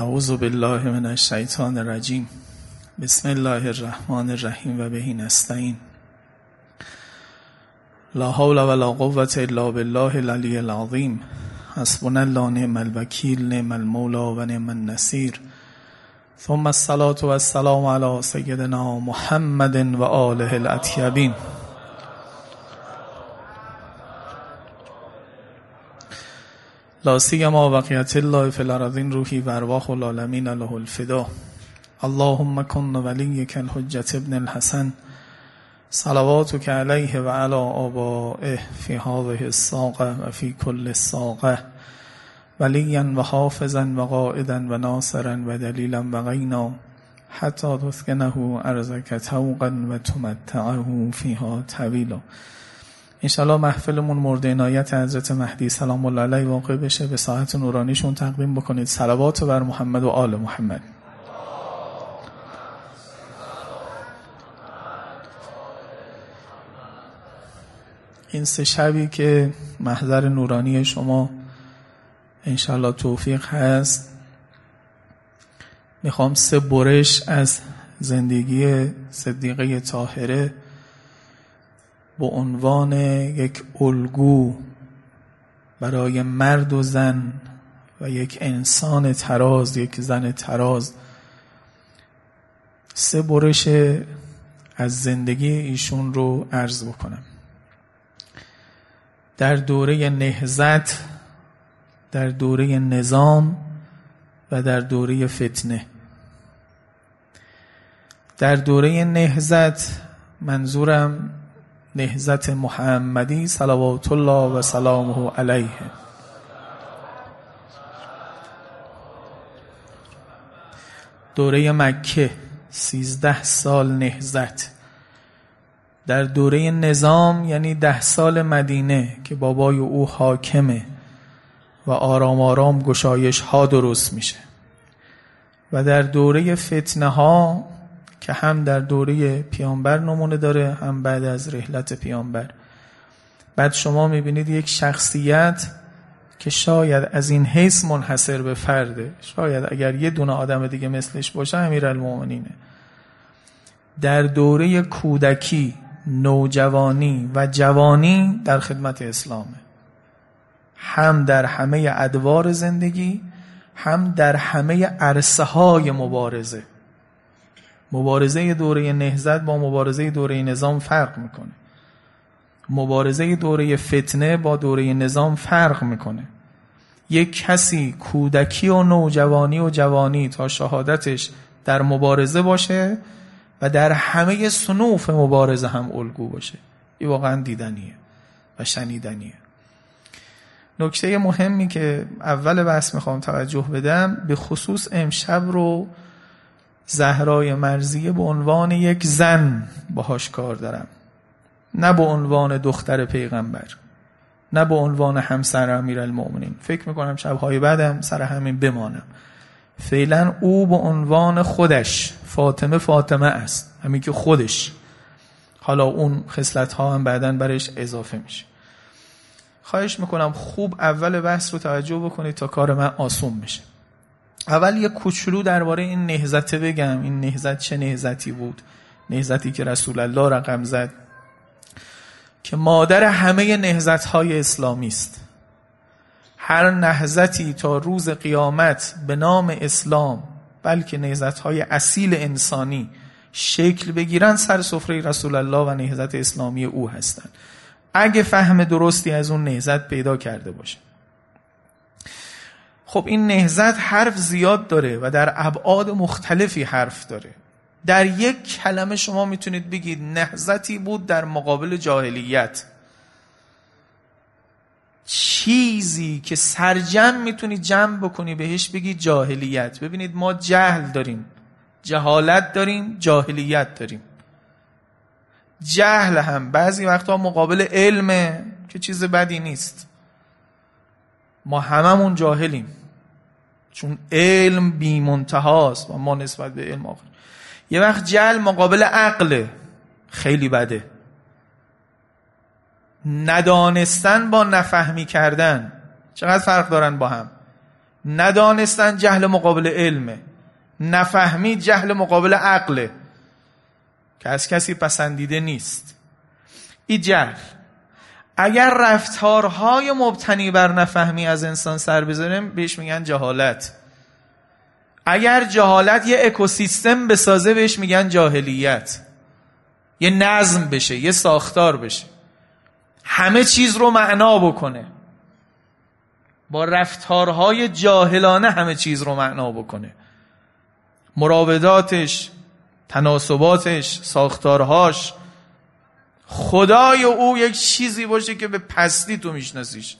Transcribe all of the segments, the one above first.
اعوذ بالله من الشیطان الرجیم. بسم الله الرحمن الرحیم و بهی نستعین. لا حول ولا قوة الا بالله العلی العظیم. حسبنا الله نعم الوکیل نعم المولا و نعم النصیر. ثم الصلاة والسلام على سیدنا محمد و آله الاطیبین. لا سیما وقیت الله فی الارضین روحی و ارواح العالمین له الفدا. اللهم کن ولیک الحجت ابن الحسن. صلواتك علیه و علی آبائه فی هذه الساقه و فی کل الساقه ولیا و حافظا و قائدا و ناصرا و دلیلا و غینا. حتی تسکنه ارزک توقا و تمتعه فیها طویلا. انشالله محفلمون مورد عنایت حضرت مهدی سلام الله علیه واقع بشه. به ساعت نورانیشون تقدیم بکنید. صلوات بر محمد و آل محمد. این سه شبی که محضر نورانی شما انشالله توفیق هست می‌خوام سه برش از زندگی صدیقه طاهره به عنوان یک الگو برای مرد و زن و یک انسان تراز یک زن تراز سه برش از زندگی ایشون رو عرض بکنم. در دوره نهزت در دوره نظام و در دوره فتنه. در دوره نهزت منظورم نهزت محمدی صلوات الله و سلامه علیه. دوره مکه سیزده سال نهزت در دوره نظام یعنی ده سال مدینه که بابای او حاکمه و آرام آرام گشایش ها درست میشه. و در دوره فتنه ها که هم در دوره پیامبر نمونه داره هم بعد از رحلت پیامبر. بعد شما می‌بینید یک شخصیت که شاید از این حیث منحصر به فرده. شاید اگر یه دونه آدم دیگه مثلش باشه امیر المومنینه در دوره کودکی نوجوانی و جوانی در خدمت اسلامه. هم در همه ادوار زندگی هم در همه عرصه های مبارزه. مبارزه دوره نهزت با مبارزه دوره نظام فرق می‌کنه. مبارزه دوره فتنه با دوره نظام فرق می‌کنه. یک کسی کودکی و نوجوانی و جوانی تا شهادتش در مبارزه باشه و در همه سنوف مبارزه هم الگو باشه. این واقعا دیدنیه و شنیدنیه. نکته مهمی که اول بحث می‌خوام توجه بدم به خصوص امشب رو زهرای مرزیه به عنوان یک زن باهاش کار دارم. نه به عنوان دختر پیغمبر نه به عنوان همسر امیر المؤمنین فکر می‌کنم شبهای بعدم سر همین بمانم. فعلا او به عنوان خودش فاطمه فاطمه است همین که خودش. حالا اون خصلت ها هم بعدا برش اضافه میشه. خواهش می‌کنم خوب اول بحث رو توجه بکنید تا کار من آسون میشه اول یه کوچولو درباره این نهزت بگم. این نهزت چه نهزتی بود؟ نهزتی که رسول الله رقم زد. که مادر همه نهزت های اسلامی است. هر نهزتی تا روز قیامت به نام اسلام بلکه نهزت های اصیل انسانی شکل بگیرن سر سفره رسول الله و نهزت اسلامی او هستند اگه فهم درستی از اون نهزت پیدا کرده باشه خب این نهزت حرف زیاد داره و در ابعاد مختلفی حرف داره. در یک کلمه شما می‌تونید بگید نهزتی بود در مقابل جاهلیت. چیزی که سرجم می‌تونی جمع بکنی بهش بگی جاهلیت. ببینید ما جهل داریم جهالت داریم جاهلیت داریم. جهل هم بعضی وقتا مقابل علمه که چیز بدی نیست. ما هممون جاهلیم. چون علم بی منتهاست و ما نسبت به علم آخر. یه وقت جهل مقابل عقل خیلی بده. ندانستن با نفهمی کردن. چقدر فرق دارن با هم؟ ندانستن جهل مقابل علمه نفهمید جهل مقابل عقله که از کسی پسندیده نیست. این جهل اگر رفتارهای مبتنی بر نفهمی از انسان سر بذاریم بهش میگن جهالت. اگر جهالت یه اکوسیستم بسازه بهش میگن جاهلیت. یه نظم بشه یه ساختار بشه. همه چیز رو معنا بکنه. با رفتارهای جاهلانه همه چیز رو معنا بکنه. مراوداتش تناسباتش ساختارهاش خدای او یک چیزی باشه که به پستی تو میشناسیش.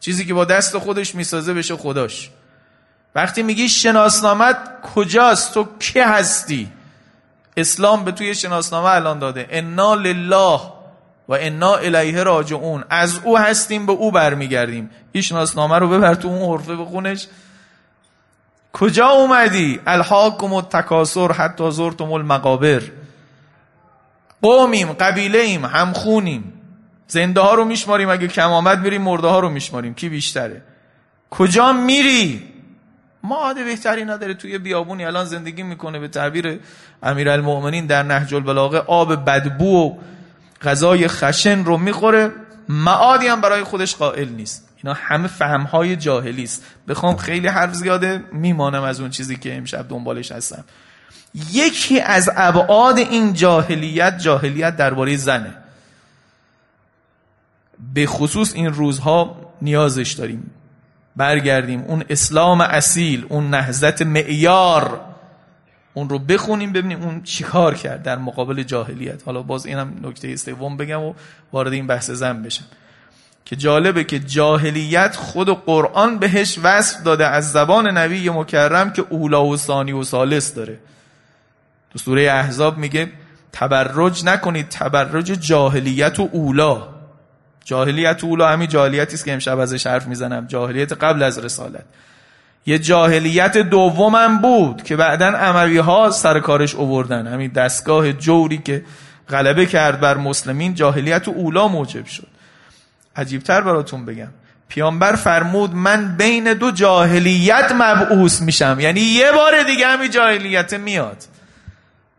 چیزی که با دست خودش می‌سازه بشه خداش. وقتی میگی شناسنامت کجاست؟ تو کی هستی؟ اسلام به توی شناسنامه الان داده. انا لله و انا الیه راجعون. از او هستیم به او برمیگردیم. این شناسنامه رو ببر تو اون حرفه بخونش. کجا اومدی؟ الحاکم التکاسر حتی زرتم المقابر. قومیم قبیله ایم همخونیم. زنده ها رو میشماریم اگه کم آمد میریم مرده ها رو میشماریم. کی بیشتره؟ کجا میری؟ ما عاده بهتری نداره. توی بیابونی الان زندگی می‌کنه به تعبیر امیرالمؤمنین در نهج البلاغه. آب بدبو و غذای خشن رو می‌خوره. معادی هم برای خودش قائل نیست. اینا همه فهمهای جاهلی است بخوام خیلی حرف زیاده میمانم از اون چیزی که امشب دنبالش هستم. یکی از ابعاد این جاهلیت جاهلیت درباره زنه. به خصوص این روزها نیازش داریم. برگردیم. اون اسلام اصیل اون نهزت معیار اون رو بخونیم ببینیم اون چیکار کرد در مقابل جاهلیت. حالا باز اینم نکته سوم بگم و وارد این بحث زن بشم. که جالبه که جاهلیت خود قرآن بهش وصف داده از زبان نبی مکرم که اولا و ثانی و سالس داره. تو سوره احزاب میگه تبرج نکنید تبرج جاهلیت و اولا. جاهلیت و اولا همین جاهلیتی است که امشب ازش حرف می‌زنم. جاهلیت قبل از رسالت. یه جاهلیت دومم بود که بعدا اموی ها سر کارش اووردن. همین دستگاه جوری که غلبه کرد بر مسلمین جاهلیت و اولا موجب شد. عجیبتر براتون بگم. پیامبر فرمود من بین دو جاهلیت مبعوث میشم. یعنی یه بار دیگه همین جاهلیت میاد.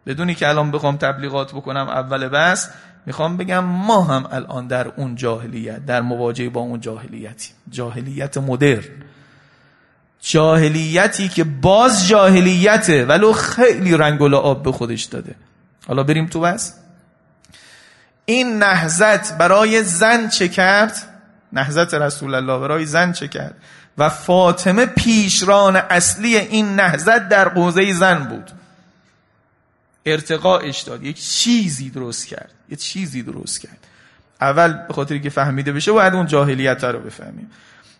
بدونی که الان بخوام تبلیغات بکنم اول بس می‌خوام بگم ما هم الان در اون جاهلیت در مواجهه با اون جاهلیتی جاهلیت مدرن. جاهلیتی که باز جاهلیته ولو خیلی رنگ و لعاب به خودش داده. حالا بریم تو بس این نهزت برای زن چه کرد؟ نهزت رسول الله برای زن چه کرد؟ و فاطمه پیشران اصلی این نهزت در قوزه زن بود. ارتقاش داد. یک چیزی درست کرد. یک چیزی درست کرد. اول به خاطری که فهمیده بشه باید اون جاهلیت رو بفهمیم.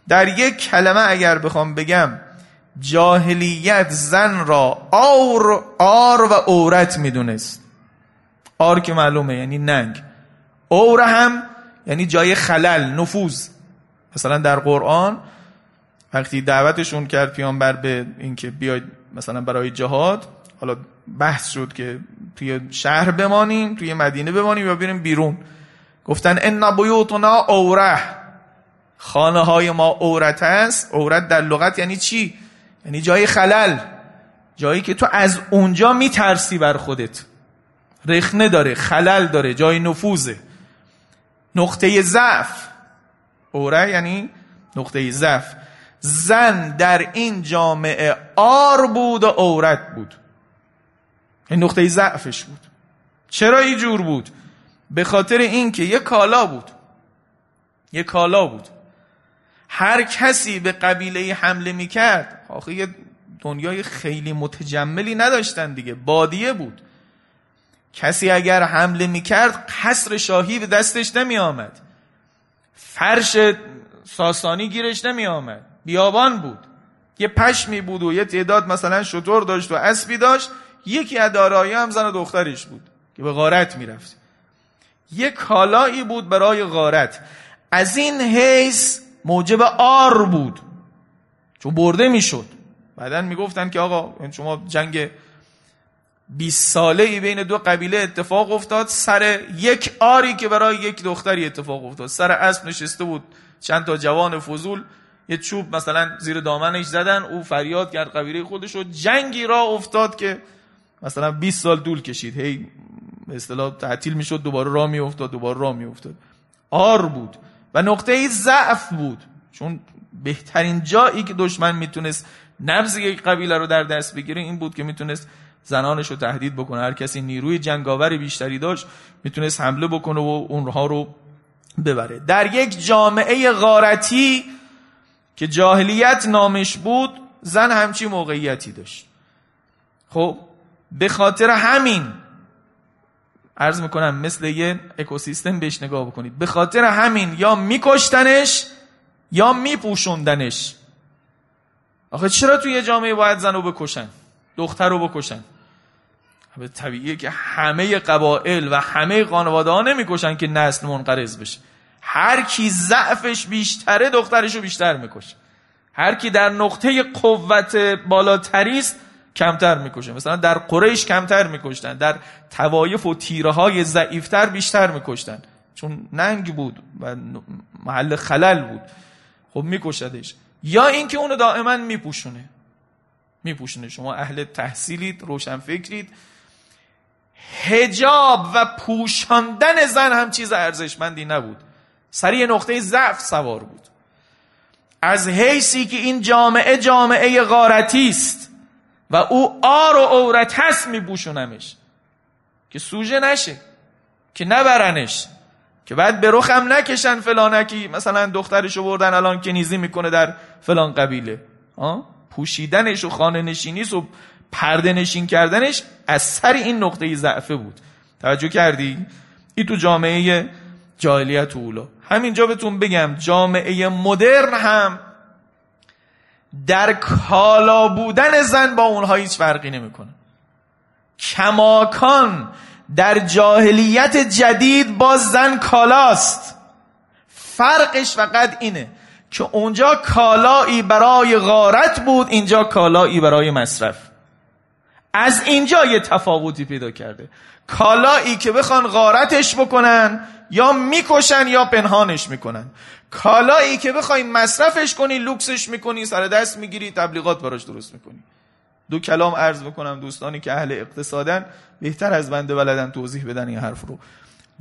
در یک کلمه اگر بخوام بگم جاهلیت زن را آر, آر و عورت می‌دونست. آر که معلومه یعنی ننگ. اور هم یعنی جای خلل نفوذ. مثلا در قرآن وقتی دعوتشون کرد پیامبر به اینکه بیاید مثلا برای جهاد حالا بحث شد که توی شهر بمانیم توی مدینه بمانیم یا بریم بیرون. گفتن ان بیوتنا اوره. خانه های ما عورت است عورت در لغت یعنی چی؟ یعنی جای خلل. جایی که تو از اونجا میترسی بر خودت. رخنه داره خلل داره جای نفوذه. نقطه ضعف. اوره یعنی نقطه ضعف. زن در این جامعه آر بود و عورت بود. این نقطه ضعفش بود. چرا اینجور بود؟ به خاطر اینکه یه کالا بود. یه کالا بود. هر کسی به قبیله حمله می‌کرد آخه یه دنیای خیلی متجملی نداشتن دیگه بادیه بود. کسی اگر حمله می‌کرد قصر شاهی به دستش نمی آمد فرش ساسانی گیرش نمی آمد بیابان بود. یه پشمی بود و یه تعداد مثلا شطور داشت و اسبی داشت. یکی از دارایی هم زن و دخترش بود که به غارت می‌رفت. یه کالایی بود برای غارت. از این حیث موجب آر بود. چون برده می‌شد. بعدا می‌گفتن که آقا شما جنگ 20 ساله ای بین دو قبیله اتفاق افتاد. سر یک آری که برای یک دختری اتفاق افتاد. سر اسب نشسته بود چند تا جوان فضول. یه چوب مثلا زیر دامنش زدن. او فریاد کرد قبیله خودش رو. جنگی را افتاد که مثلا 20 سال طول کشید. هی به اصطلاح تعطیل می‌شد دوباره راه میافتاد دوباره راه میافتاد. آر بود و نقطه ضعف بود. چون بهترین جایی که دشمن می‌تونست نبض یک قبیله رو در دست بگیره این بود که می‌تونست زنانش رو تهدید بکنه. هر کسی نیروی جنگاور بیشتری داشت می‌تونست حمله بکنه و اونها رو ببره. در یک جامعه غارتی که جاهلیت نامش بود زن همچی موقعیتی داشت. خب به خاطر همین عرض می‌کنم مثل یه اکوسیستم بهش نگاه بکنید. به خاطر همین یا میکشتنش یا میپوشوندنش. آخه چرا توی یه جامعه باید زن رو بکشن؟ دختر رو بکشن؟ به طبیعیه که همه قبائل و همه خانواده ها نمی‌کشن که نسل منقرض بشه. هر کی ضعفش بیشتره دخترش رو بیشتر می‌کشه. هر کی در نقطه قوت بالاتری است کمتر می‌کشه مثلا در قریش کمتر میکشتن. در توایف و تیره های ضعیفتر بیشتر میکشتن. چون ننگ بود و محل خلل بود. خب میکشدش. یا اینکه اونو دائما میپوشونه. میپوشونه. شما اهل تحصیلید روشن فکرید هجاب و پوشاندن زن هم چیز ارزشمندی نبود. سریع نقطه ضعف سوار بود. از حیثی که این جامعه جامعه غارتی است و او آر و عورت هست میبوشونمش که سوژه نشه که نبرنش که بعد به رخم نکشن فلانکی. مثلا دخترشو بردن الان کنیزی می‌کنه در فلان قبیله. پوشیدنش و خانه نشینیست و پرده نشین کردنش از سر این نقطه ضعفه بود. توجه کردی؟ این تو جامعه جاهلیت اولا. همینجا بهتون بگم جامعه مدرن هم در کالا بودن زن با اونها هیچ فرقی نمی‌کنه. کماکان در جاهلیت جدید با زن کالاست. فرقش فقط اینه که اونجا کالایی برای غارت بود اینجا کالایی برای مصرف. از اینجا یه تفاوتی پیدا کرده. کالایی که بخوان غارتش بکنن یا می‌کشن یا پنهانش می‌کنن. کالایی که بخوای مصرفش کنی لوکسش می‌کنی سر دست می‌گیری تبلیغات براش درست می‌کنی. دو کلام عرض بکنم دوستانی که اهل اقتصادن بهتر از بنده بلدن توضیح بدن این حرف رو.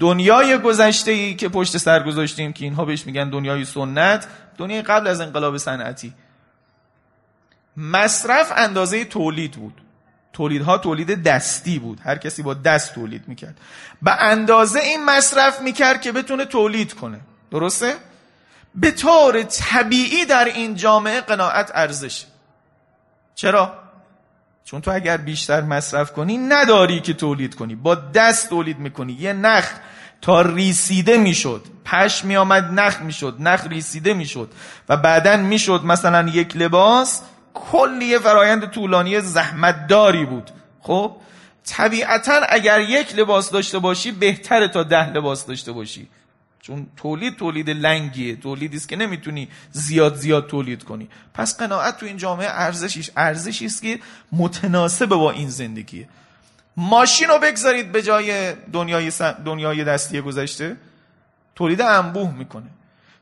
دنیای گذشته ای که پشت سر گذاشتیم که اینها بهش میگن دنیای سنت دنیای قبل از انقلاب صنعتی. مصرف اندازه تولید بود. تولیدها تولید دستی بود. هر کسی با دست تولید می‌کرد. به اندازه این مصرف می‌کرد که بتونه تولید کنه. درسته؟ به طور طبیعی در این جامعه قناعت ارزش چرا؟ چون تو اگر بیشتر مصرف کنی نداری که تولید کنی. با دست تولید می‌کنی. یه نخ تا ریسیده می‌شد پش میآمد نخ می‌شد نخ ریسیده می‌شد و بعدا می‌شد مثلا یک لباس کلی فرایند طولانی زحمت داری بود. خب؟ طبیعتا اگر یک لباس داشته باشی بهتره تا ده لباس داشته باشی. چون تولید تولید لنگیه. تولیدی است که نمی‌تونی زیاد زیاد تولید کنی. پس قناعت تو این جامعه ارزشیش ارزشی است که متناسب با این زندگیه. ماشین رو بگذارید به جای دنیای, دنیای دستی گذشته. تولید انبوه می‌کنه.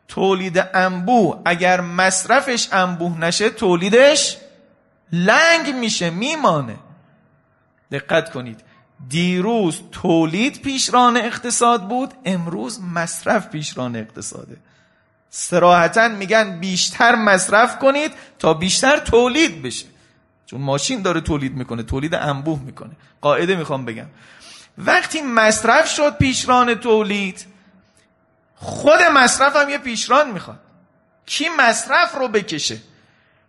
تولید انبوه اگر مصرفش انبوه نشه تولیدش لنگ میشه میمانه. دقت کنید. دیروز تولید پیشران اقتصاد بود امروز مصرف پیشران اقتصاده. سراحتا میگن بیشتر مصرف کنید تا بیشتر تولید بشه. چون ماشین داره تولید می‌کنه تولید انبوه می‌کنه. قاعده می‌خوام بگم. وقتی مصرف شد پیشران تولید خود مصرف هم یه پیشران می‌خواد. کی مصرف رو بکشه؟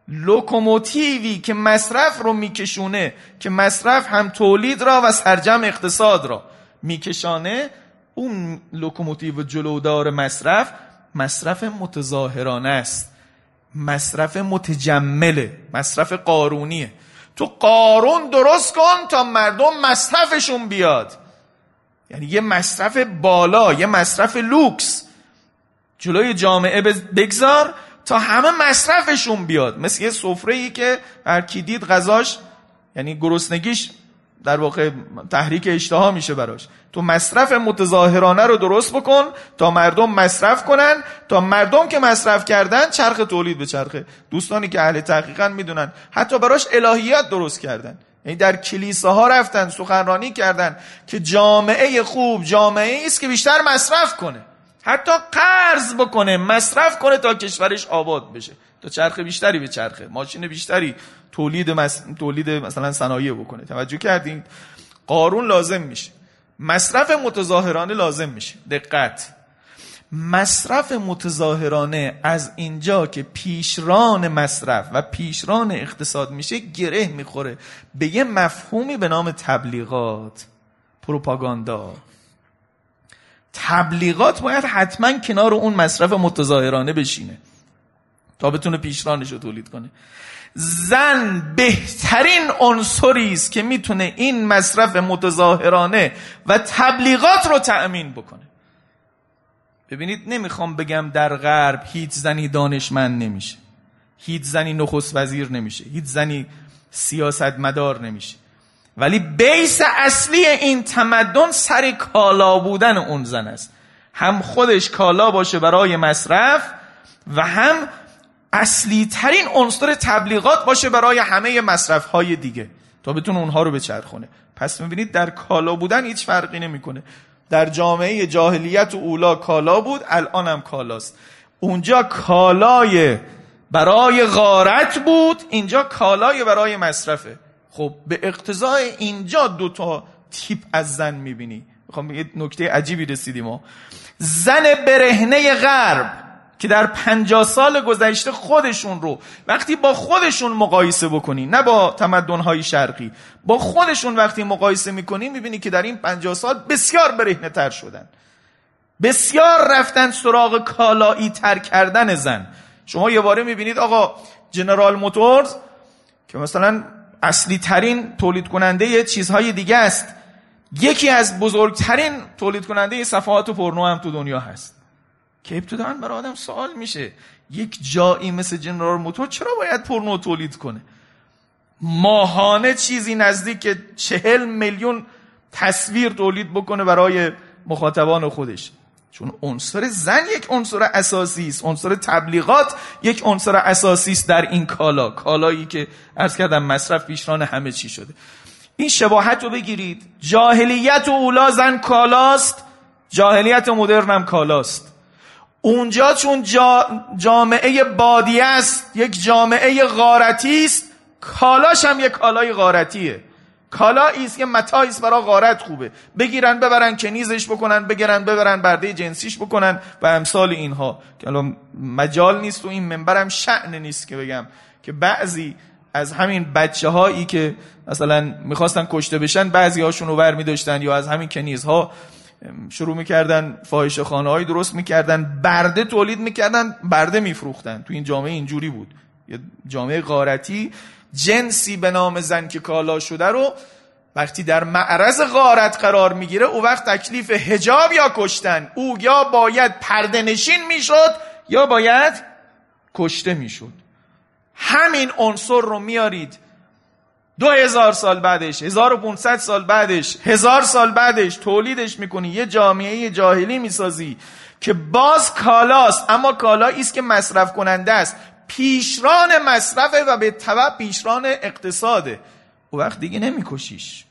لوکوموتیوی که مصرف رو میکشونه که مصرف هم تولید را و سرجم اقتصاد را میکشانه اون لوکوموتیو جلودار مصرف مصرف متظاهرانه است. مصرف متجمله مصرف قارونیه. تو قارون درست کن تا مردم مصرفشون بیاد. یعنی یه مصرف بالا یه مصرف لوکس. جلوی جامعه بگذار تا همه مصرفشون بیاد. مثل یه سفره ای که هر کی دید غذاش یعنی گرسنگیش در واقع تحریک اشتها میشه براش. تو مصرف متظاهرانه رو درست بکن تا مردم مصرف کنن. تا مردم که مصرف کردن چرخ تولید به چرخه. دوستانی که اهل تحقیقا می‌دونن. حتی براش الهیات درست کردن. یعنی در کلیساها رفتن سخنرانی کردن که جامعه خوب جامعه است که بیشتر مصرف کنه. حتی قرض بکنه مصرف کنه تا کشورش آباد بشه. تا چرخ بیشتری به چرخه ماشین بیشتری تولید مس... تولید مثلا صنایع بکنه. توجه کردین؟ قارون لازم میشه. مصرف متظاهرانه لازم میشه. دقت. مصرف متظاهرانه از اینجا که پیشران مصرف و پیشران اقتصاد میشه گره می‌خوره. به یه مفهومی به نام تبلیغات پروپاگاندا. تبلیغات باید حتما کنار اون مصرف متظاهرانه بشینه تا بتونه پیشرانش رو تولید کنه. زن بهترین عنصری است که می‌تونه این مصرف متظاهرانه و تبلیغات رو تأمین بکنه. ببینید نمی‌خوام بگم در غرب هیچ زنی دانشمند نمیشه. هیچ زنی نخست وزیر نمیشه. هیچ زنی سیاست مدار نمیشه. ولی بیس اصلی این تمدن سر کالا بودن اون زن است. هم خودش کالا باشه برای مصرف و هم اصلی ترین عنصر تبلیغات باشه برای همه مصرف های دیگه. تا بتونه اونها رو بچرخونه. پس می‌بینید در کالا بودن هیچ فرقی نمی‌کنه. در جامعه جاهلیت و اولا کالا بود الان هم کالاست. اونجا کالای برای غارت بود اینجا کالای برای مصرفه. خب به اقتضای اینجا دوتا تیپ از زن می‌بینی. می‌خوام یه نکته عجیبی رسیدیم زن برهنه غرب که در پنجاه سال گذشته خودشون رو وقتی با خودشون مقایسه بکنی نه با تمدنهای شرقی با خودشون وقتی مقایسه می‌کنی می‌بینی که در این پنجاه سال بسیار برهنه تر شدن. بسیار رفتن سراغ کالایی تر کردن زن. شما یه باره می‌بینید آقا جنرال موتورز که مثلا اصلی ترین تولید کننده چیزهای دیگه است. یکی از بزرگترین تولید کننده صفحات پرنو هم تو دنیا هست. که ابتداعا برای آدم سوال میشه یک جایی مثل جنرال موتور چرا باید پرنو تولید کنه؟ ماهانه چیزی نزدیک چهل میلیون تصویر تولید بکنه برای مخاطبان خودش. چون عنصر زن یک عنصر اساسی است. عنصر تبلیغات یک عنصر اساسی است در این کالا. کالایی که عرض کردم مصرف پیشران همه چی شده. این شباهت رو بگیرید. جاهلیت و اولا زن کالاست. جاهلیت مدرن هم کالاست. اونجا چون جامعه بادی است یک جامعه غارتی است کالاش هم یک کالای غارتیه. کالا است که متاعی است برای غارت خوبه. بگیرن ببرن کنیزش بکنن بگیرن ببرن برده جنسیش بکنن و امثال اینها. که الان مجال نیست و این منبرم شعن نیست که بگم. که بعضی از همین بچه هایی که مثلا می‌خواستن کشته بشن بعضی هاشون رو ور داشتن یا از همین کنیزها شروع می‌کردن فاحشه خانه های درست می‌کردن برده تولید می‌کردن برده میفروختن. تو این جامعه اینجوری بود. یه جامعه غارتی جنسی به نام زن که کالا شده رو وقتی در معرض غارت قرار می‌گیره او وقت تکلیف هجاب یا کشتن؟ او یا باید پرده نشین می‌شد یا باید کشته می‌شد. همین عنصر رو میارید دو هزار سال بعدش هزار و پونصد سال بعدش هزار سال بعدش تولیدش می‌کنی. یه جامعه جاهلی می‌سازی که باز کالاست اما کالایی است که مصرف کننده است. پیشران مصرفه و به طبع پیشران اقتصاده. او وقت دیگه نمیکشیش.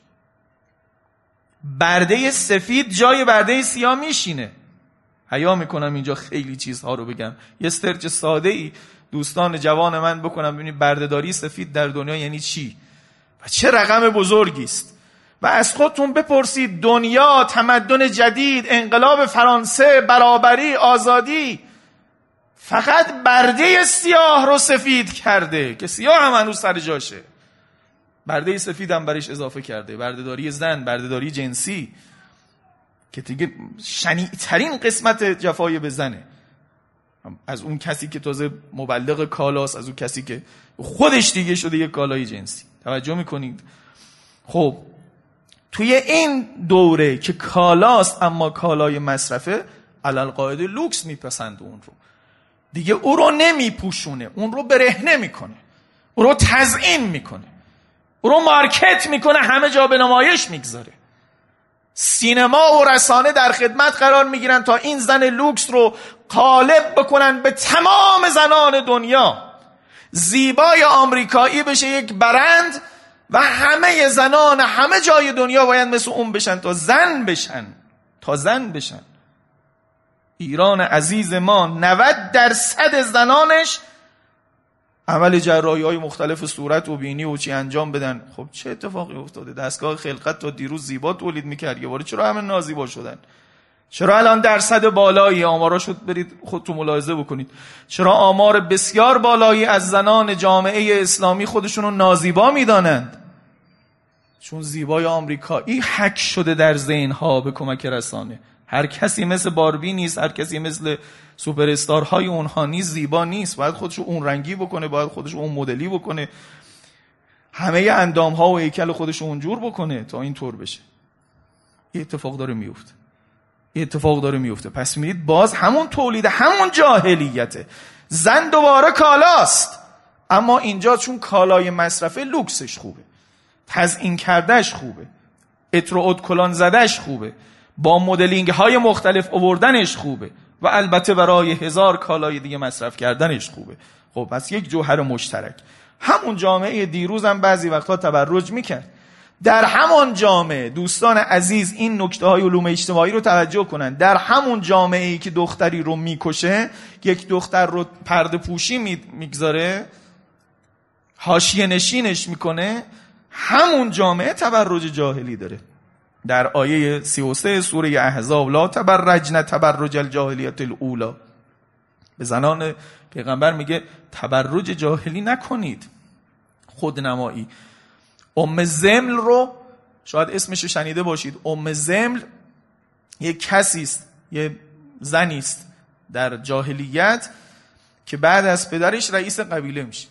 برده سفید جای برده سیاه میشینه. حیا می‌کنم اینجا خیلی چیزها رو بگم. یه استرچ ساده ای دوستان جوان من بکنم ببینید بردهداری سفید در دنیا یعنی چی؟ و چه رقم بزرگی است. و از خودتون بپرسید دنیا تمدن جدید انقلاب فرانسه برابری آزادی فقط برده سیاه رو سفید کرده که سیاه هم هنوز سر جاشه. برده سفید هم برش اضافه کرده بردهداری زن بردهداری جنسی که دیگه شنیعترین قسمت جفای به زنه. از اون کسی که تازه مبلغ کالاست از اون کسی که خودش دیگه شده یه کالای جنسی. توجه می‌کنید؟ خب توی این دوره که کالاست اما کالای مصرفه علال قاعده لوکس میپسند اون رو. دیگه او رو نمیپوشونه اون رو برهنه می‌کنه او رو تزئین می‌کنه او رو مارکت می‌کنه همه جا به نمایش می‌گذاره. سینما و رسانه در خدمت قرار می‌گیرن تا این زن لوکس رو قالب بکنن به تمام زنان دنیا. زیبای آمریکایی بشه یک برند و همه زنان همه جای دنیا باید مثل اون بشن تا زن بشن تا زن بشن. ایران عزیز ما 90 درصد زنانش عمل جراحی های مختلف صورت و بینی و چی انجام بدن. خب چه اتفاقی افتاده؟ دستگاه خلقت تا دیروز زیبا تولید می‌کرد. یه باره چرا همه نازیبا شدن؟ چرا الان درصد بالایی آمارا شد؟ برید خودتون ملاحظه بکنید. چرا آمار بسیار بالایی از زنان جامعه اسلامی خودشون رو نازیبا می‌دانند؟ چون زیبای آمریکایی حک شده در ذهن ها به کمک رسانه. هر کسی مثل باربی نیست هر کسی مثل سوپر های اونها نیست زیبا نیست. باید خودشو اون رنگی بکنه باید خودشو اون مدلی بکنه. همه اندام ها و هیکل خودشو اونجور بکنه تا این طور بشه. یه اتفاق داره میفته. یه اتفاق داره میفته. پس می‌دید باز همون تولید همون جاهلیته. زن دوباره کالاست. اما اینجا چون کالای مصرفه لوکسش خوبه. تزئین کردهش خوبه. اترو کلان زدهش خوبه. با مدلینگ های مختلف اووردنش خوبه و البته برای هزار کالای دیگه مصرف کردنش خوبه. خب پس یک جوهر مشترک. همون جامعه دیروز هم بعضی وقتها تبرج می‌کرد. در همان جامعه دوستان عزیز این نکته های علوم اجتماعی رو توجه کنن. در همون جامعه ای که دختری رو می‌کشه یک دختر رو پرده پوشی می‌گذاره حاشیه نشینش می‌کنه همون جامعه تبرج جاهلی داره. در آیه 33 سوره احزاب لا تبرجن تبرج الجاهلیت الاولا به زنان پیغمبر میگه تبرج جاهلی نکنید خودنمایی. ام زمل رو شاید اسمش رو شنیده باشید. ام زمل یه کسی است یه زنی است در جاهلیت که بعد از پدرش رئیس قبیله میشه.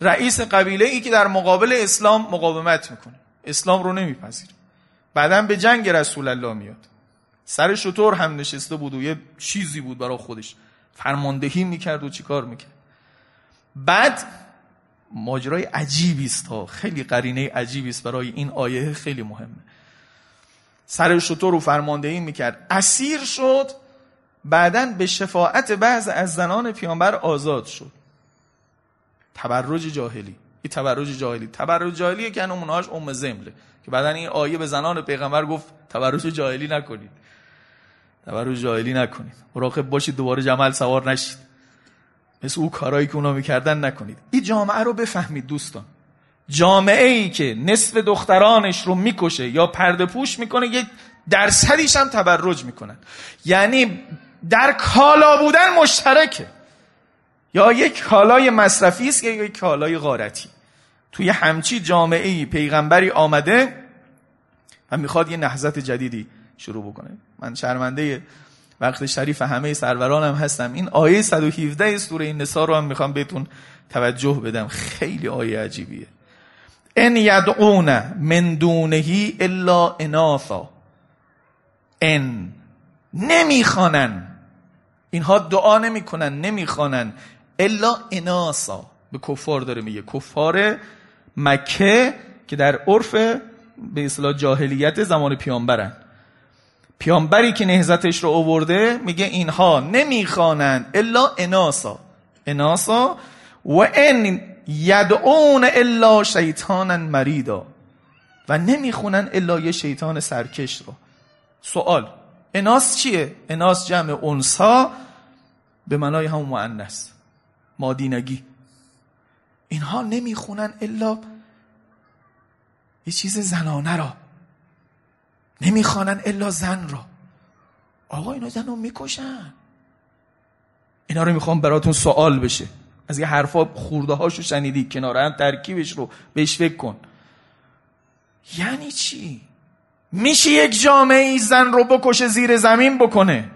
رئیس قبیله ای که در مقابل اسلام مقاومت می‌کنه. اسلام رو نمیپذیره. بعدا به جنگ رسول الله میاد. سر شطور هم نشسته بود و یه چیزی بود برای خودش. فرماندهی می‌کرد و چیکار می‌کرد. بعد ماجرای عجیبی است ها. خیلی قرینه عجیبی است برای این آیه خیلی مهمه. سر شطور رو فرماندهی می‌کرد. اسیر شد بعدا به شفاعت بعض از زنان پیامبر آزاد شد. تبرج جاهلی. این تبرج جاهلی. تبرج جاهلی که نمونهاش ام زمله. که بعدا این آیه به زنان پیغمبر گفت تبرج جاهلی نکنید. تبرج جاهلی نکنید. مراقب باشید دوباره جمل سوار نشید. مثل او کارایی که اونا می‌کردن نکنید. این جامعه رو بفهمید دوستان. جامعه ای که نصف دخترانش رو می‌کشه یا پرده پوش می‌کنه یک درصدیش هم تبرج می‌کنن. یعنی در کالا بودن مشترکه. یا یک کالای مصرفی است یا یک کالای غارتی. توی همچی جامعه ای پیغمبری آمده و می‌خواد یه نهضت جدیدی شروع بکنه. من شرمنده وقت شریف همه سرورانم هستم. این آیه 117 سوره نسا رو هم می‌خوام بهتون توجه بدم. خیلی آیه عجیبیه. ان یدعون من دونهی الا اناثا ان نمی‌خوانن. اینها دعا نمی‌کنن نمی‌خوانن. الا اناسا. به کفار داره میگه. کفار مکه که در عرف به اصطلاح جاهلیت زمان پیامبرن. پیامبری که نهزتش رو آورده میگه اینها نمی‌خوانند الا اناسا. اناسا و ان یدعون الا شیطانا مریدا. و نمی‌خونن الا یه شیطان سرکش رو. سوال اناس چیه؟ اناس جمع انسا به معنای همون مؤنث مادینگی. اینها نمی‌خونن الا یه چیز زنانه را. نمی‌خوانن الا زن را. آقا اینا زن رو می‌کشن. اینا رو می‌خوام براتون سوال بشه. از یه حرفا خورده هاشو شنیدی کنار هم ترکیبش رو بهش فکر کن. یعنی چی؟ میشه یک جامعه زن رو بکشه زیر زمین بکنه؟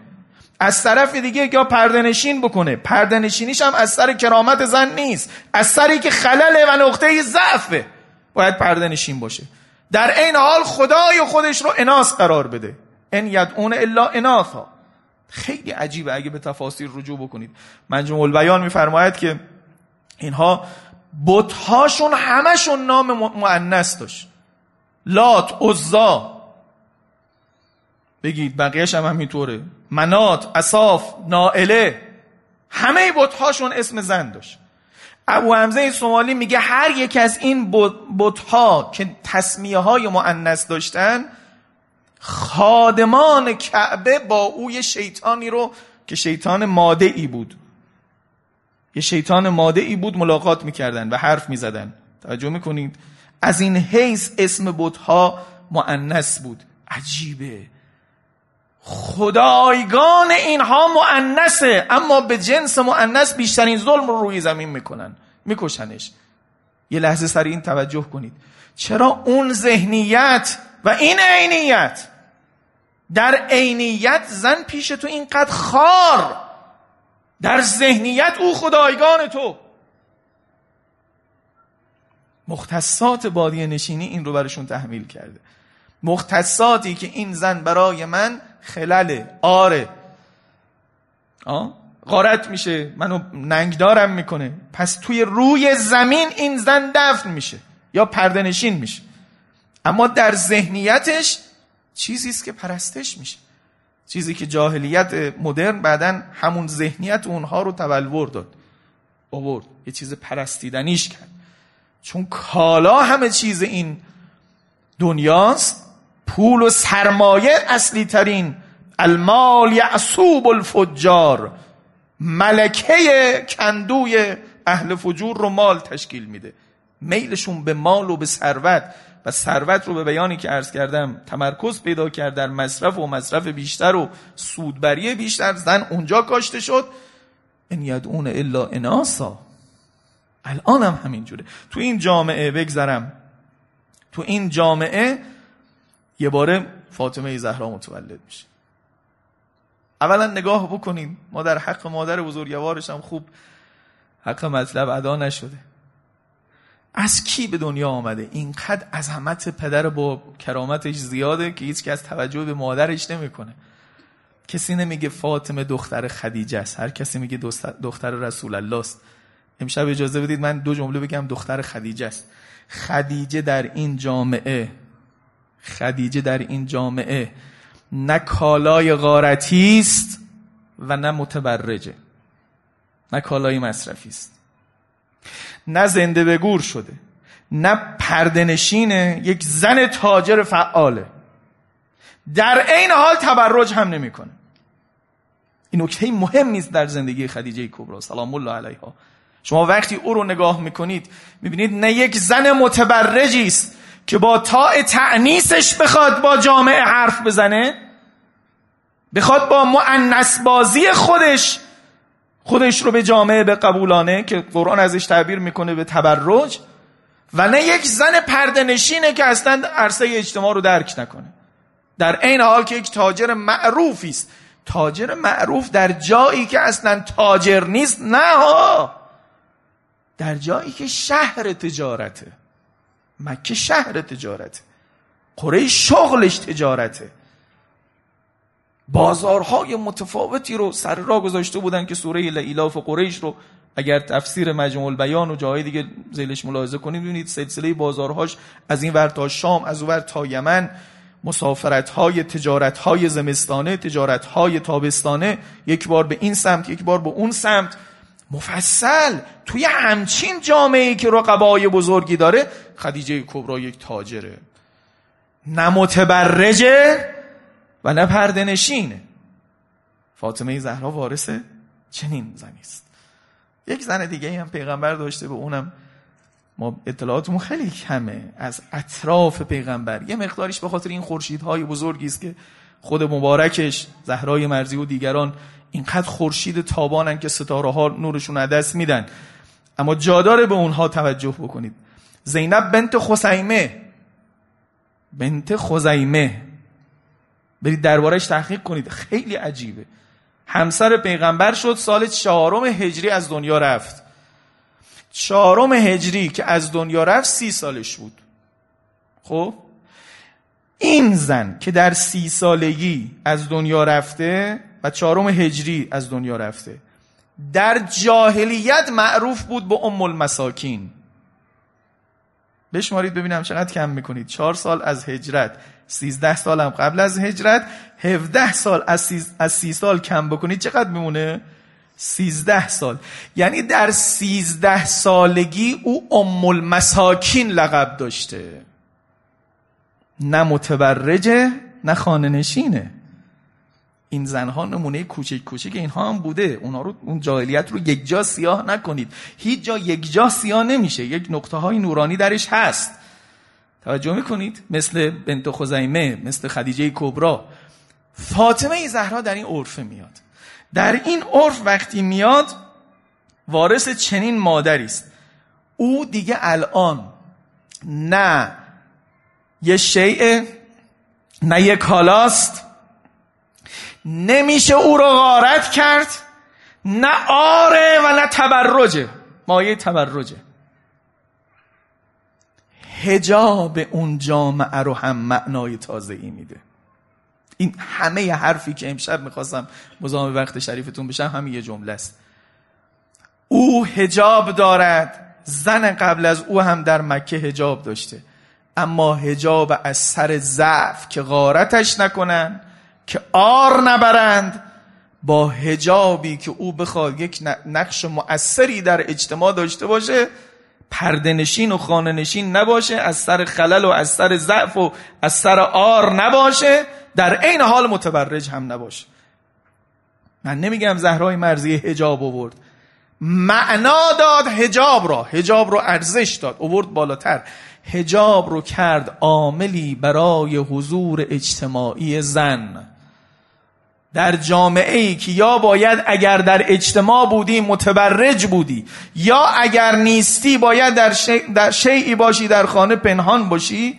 از طرف دیگه یا پردنشین بکنه. پردنشینیش هم از سر کرامت زن نیست. از سری که خلله و نقطه ضعفه. باید پردنشین باشه. در این حال خدای خودش رو اناس قرار بده. ان یدعون الا اناثا خیلی عجیبه. اگه به تفاسیر رجوع بکنید. منجم البیان میفرماید که اینها بتهاشون همشون نام معنس داشت. لات عزا. بگید بقیهش هم همینطوره. منات اصاف نائله همه بتهاشون اسم زن داشت. ابو حمزه سومالی میگه هر یک از این بتها که تصمیه های معنس داشتن خادمان کعبه با او یه شیطانی رو که شیطان ماده ای بود. یه شیطان ماده ای بود ملاقات می‌کردن و حرف می‌زدن. توجه می‌کنید؟ از این حیث اسم بتها معنس بود. عجیبه. خدایگان اینها معنسه اما به جنس معنس بیشترین ظلم رو روی زمین می‌کنن میکشنش. یه لحظه سر این توجه کنید. چرا اون ذهنیت و این عینیت؟ در عینیت زن پیش تو اینقدر خار در ذهنیت او خدایگان تو. مختصات بادی نشینی این رو برشون تحمیل کرده. مختصاتی که این زن برای من خلله آره آه؟ غارت میشه. منو ننگدارم می‌کنه. پس توی روی زمین این زن دفن میشه یا پردنشین میشه. اما در ذهنیتش چیزی است که پرستش میشه. چیزی که جاهلیت مدرن بعدا همون ذهنیت اونها رو تبلور داد. آورد یه چیز پرستیدنیش کرد. چون کالا همه چیز این دنیاست پول و سرمایه اصلی ترین المال یعصوب الفجار. ملکه کندوی اهل فجور رو مال تشکیل میده. میلشون به مال و به ثروت و ثروت رو به بیانی که عرض کردم تمرکز پیدا کرد در مصرف و مصرف بیشتر و سودبری بیشتر. زن اونجا کاشته شد. ان یدعون الا اناسا. الان هم همینجوره. تو این جامعه بگذرم. تو این جامعه یه باره فاطمه زهرا متولد میشه. اولا نگاه بکنیم. ما در حق مادر بزرگوارش هم خوب حق مطلب ادا نشده. از کی به دنیا آمده؟ اینقدر عظمت پدر با کرامتش زیاده که هیچ از توجه به مادرش نمی‌کنه. کسی نمیگه فاطمه دختر خدیجه است. هر کسی میگه دختر رسول الله است. امشب اجازه بدید من دو جمله بگم. دختر خدیجه است. خدیجه در این جامعه خدیجه در این جامعه نه کالای غارتی است و نه متبرجه نه کالای مصرفی است. نه زنده به گور شده نه پردنشینه یک زن تاجر فعاله. در عین حال تبرج هم نمی‌کنه. این نکته مهم نیست در زندگی خدیجه کبرا سلام الله علیها. شما وقتی او رو نگاه می‌کنید می‌بینید نه یک زن متبرجی است که با تاع تعنیسش بخواد با جامعه حرف بزنه بخواد با معنس بازی خودش خودش رو به جامعه به قبولانه که قرآن ازش تعبیر می‌کنه به تبرج و نه یک زن پردنشینه که اصلا عرصه اجتماع رو درک نکنه. در عین حال که یک تاجر معروفی است. تاجر معروف در جایی که اصلا تاجر نیست نه ها! در جایی که شهر تجارته. مکه شهر تجارته. قره شغلش تجارته. بازارهای متفاوتی رو سر را گذاشته بودن که سوره لعیلاف قریش رو اگر تفسیر مجموع البیان و جاهای دیگه زیلش ملاحظه کنید ببینید سلسله بازارهاش از این ور تا شام از اون ور تا یمن مسافرت های تجارت های زمستانه تجارت تابستانه یک بار به این سمت یک بار به اون سمت. مفصل توی همچین جامعه که رقبای بزرگی داره خدیجه کبرا یک تاجره. نه متبرجه و نه پرده نشینه فاطمه زهرا وارث چنین زنی است. یک زن دیگه هم پیغمبر داشته به اونم ما اطلاعاتمون خیلی کمه از اطراف پیغمبر. یه مقداریش به خاطر این خورشیدهای بزرگی است که خود مبارکش زهرای مرزی و دیگران اینقدر خورشید تابانن که ستاره ها نورشون دست میدن. اما جاداره به اونها توجه بکنید. زینب بنت خسیمه بنت خزیمه. برید دربارش تحقیق کنید. خیلی عجیبه. همسر پیغمبر شد سال چهارم هجری از دنیا رفت. چهارم هجری که از دنیا رفت سی سالش بود. خب؟ این زن که در سی سالگی از دنیا رفته و چهارم هجری از دنیا رفته در جاهلیت معروف بود به ام المساکین. بشمارید ببینم چقدر کم می‌کنید. چهار سال از هجرت سیزده سال هم قبل از هجرت هفده سال از, سیز... از سی سال کم بکنید چقدر میمونه؟ سیزده سال. یعنی در سیزده سالگی او ام المساکین لقب داشته. نه متبرجه نه خانه نشینه. این زنها نمونه کوچک کوچک اینها هم بوده. اونا رو اون جاهلیت رو یک جا سیاه نکنید. هیچ جا یک جا سیاه نمیشه. یک نقطه های نورانی درش هست. توجه می‌کنید؟ مثل بنت خزیمه مثل خدیجه کبرا فاطمه زهرا در این عرفه میاد. در این عرف وقتی میاد وارث چنین مادری است. او دیگه الان نه یه شیء نه یه کالاست. نمیشه او رو غارت کرد. نه آره و نه تبرجه. مایه تبرجه. هجاب اون جامعه رو هم معنای تازه ای میده. این همه حرفی که امشب می‌خواستم مزاحم وقت شریفتون بشم همین یه جمله است. او هجاب دارد. زن قبل از او هم در مکه هجاب داشته. اما هجاب از سر ضعف که غارتش نکنن که آر نبرند با هجابی که او بخواد یک نقش مؤثری در اجتماع داشته باشه پردنشین و خاننشین نباشه از سر خلل و از سر ضعف و از سر آر نباشه در عین حال متبرج هم نباشه. من نمیگم زهرای مرزی هجاب آورد. معنا داد هجاب را هجاب رو ارزش داد اوورد بالاتر. هجاب رو کرد عاملی برای حضور اجتماعی زن. در جامعه ای که یا باید اگر در اجتماع بودی متبرج بودی یا اگر نیستی باید در, شی... در شیعی باشی در خانه پنهان باشی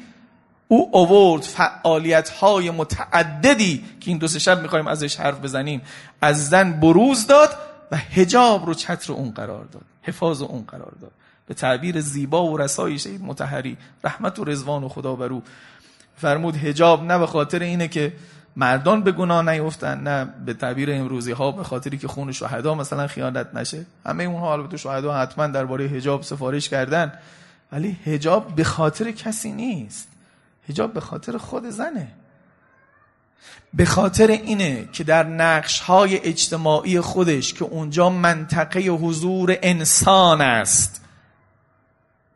او اوورد فعالیت های متعددی که این دو سه شب می‌خوایم ازش حرف بزنیم. از زن بروز داد و هجاب رو چتر اون قرار داد حفاظ اون قرار داد. به تعبیر زیبا و رسای شهید متحری رحمت و رزوان و خدا برو فرمود هجاب نه به خاطر اینه که مردان به گناه نیفتن نه به تعبیر امروزی ها به خاطری که خون شهدا مثلا خیانت نشه. همه اونها البته شهدا حتما درباره حجاب سفارش کردن. ولی حجاب به خاطر کسی نیست. حجاب به خاطر خود زنه. به خاطر اینه که در نقش های اجتماعی خودش که اونجا منطقه حضور انسان است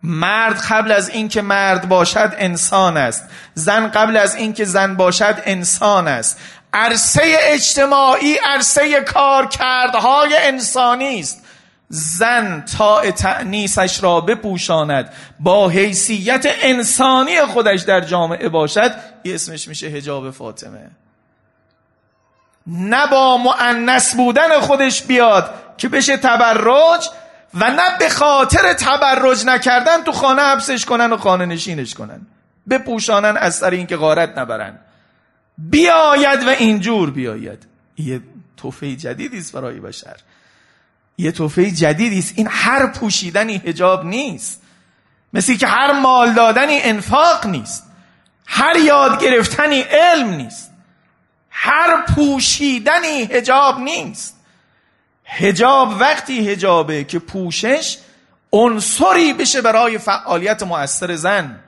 مرد قبل از اینکه مرد باشد انسان است. زن قبل از اینکه زن باشد انسان است. عرصه اجتماعی عرصه کارکردهای انسانی است. زن تا تعنیسش را بپوشاند با حیثیت انسانی خودش در جامعه باشد اسمش میشه هجاب فاطمه. نه با معنس بودن خودش بیاد که بشه تبرج و نه به خاطر تبرج نکردن تو خانه حبسش کنن و خانه نشینش کنن. بپوشانن از سر اینکه غارت نبرن. بیاید و اینجور بیاید. یه توفه جدیدی است برای بشر. یه توفه جدیدی است. این هر پوشیدنی هجاب نیست. مثل که هر مال دادنی انفاق نیست. هر یاد گرفتنی علم نیست. هر پوشیدنی هجاب نیست. هجاب وقتی هجابه که پوشش عنصری بشه برای فعالیت مؤثر زن.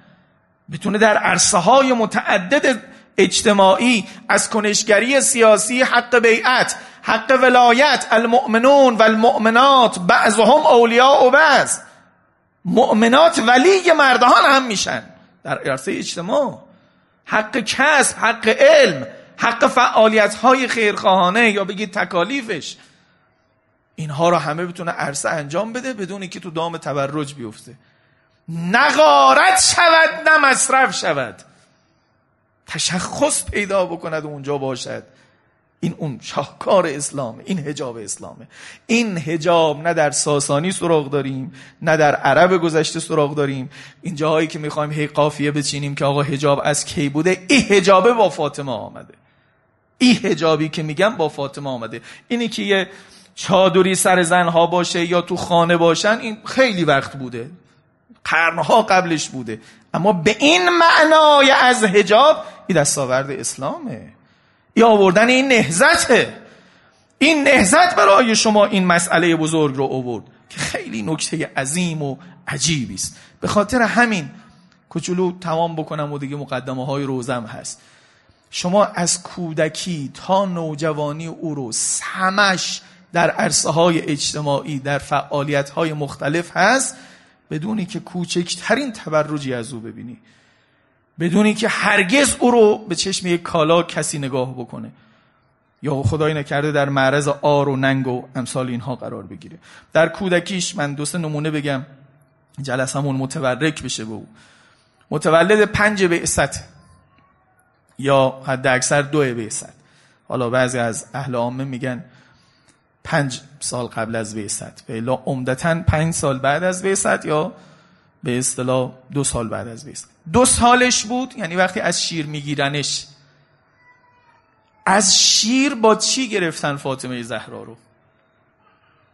بتونه در عرصه های متعدد اجتماعی از کنشگری سیاسی حق بیعت حق ولایت المؤمنون و المؤمنات بعضهم اولیاء و بعض. مؤمنات ولی مردان هم میشن در عرصه اجتماع. حق کسب حق علم حق فعالیت های خیرخواهانه یا بگید تکالیفش. اینها رو همه بتونه عرصه انجام بده بدون که تو دام تبرج بیفته. نقارت شود نه مصرف شود. تشخص پیدا بکند و اونجا باشد. این اون شاهکار اسلامه این هجاب اسلامه. این هجاب نه در ساسانی سراغ داریم نه در عرب گذشته سراغ داریم. این جاهایی که می‌خوایم هی قافیه بچینیم که آقا هجاب از کی بوده؟ این هجابه با فاطمه آمده. این هجابی که میگم با فاطمه آمده. اینی که یه چادری سر زنها باشه یا تو خانه باشن این خیلی وقت بوده. قرنها قبلش بوده. اما به این معنای از هجاب این دستاورد اسلامه. یا آوردن این نهزته این نهزت برای شما این مسئله بزرگ رو آورد که خیلی نکته عظیم و عجیبی است. به خاطر همین کوچولو تمام بکنم و دیگه مقدمه های روزم هست. شما از کودکی تا نوجوانی او رو همش در عرصه های اجتماعی در فعالیت های مختلف هست بدونی که کوچکترین تبرجی از او ببینی. بدونی که هرگز او رو به چشم یک کالا کسی نگاه بکنه. یا خدای نکرده در معرض آر و ننگ و امثال اینها قرار بگیره. در کودکیش من دوست نمونه بگم. جلسمون متورک بشه به او. متولد پنج بعثت یا حد اکثر دو بعثت حالا بعضی از اهل عامه میگن پنج سال قبل از بعثت به عمدتا پنج سال بعد از بعثت یا به اصطلاح دو سال بعد از بعثت دو سالش بود یعنی وقتی از شیر میگیرنش. از شیر با چی گرفتن فاطمه زهرا رو؟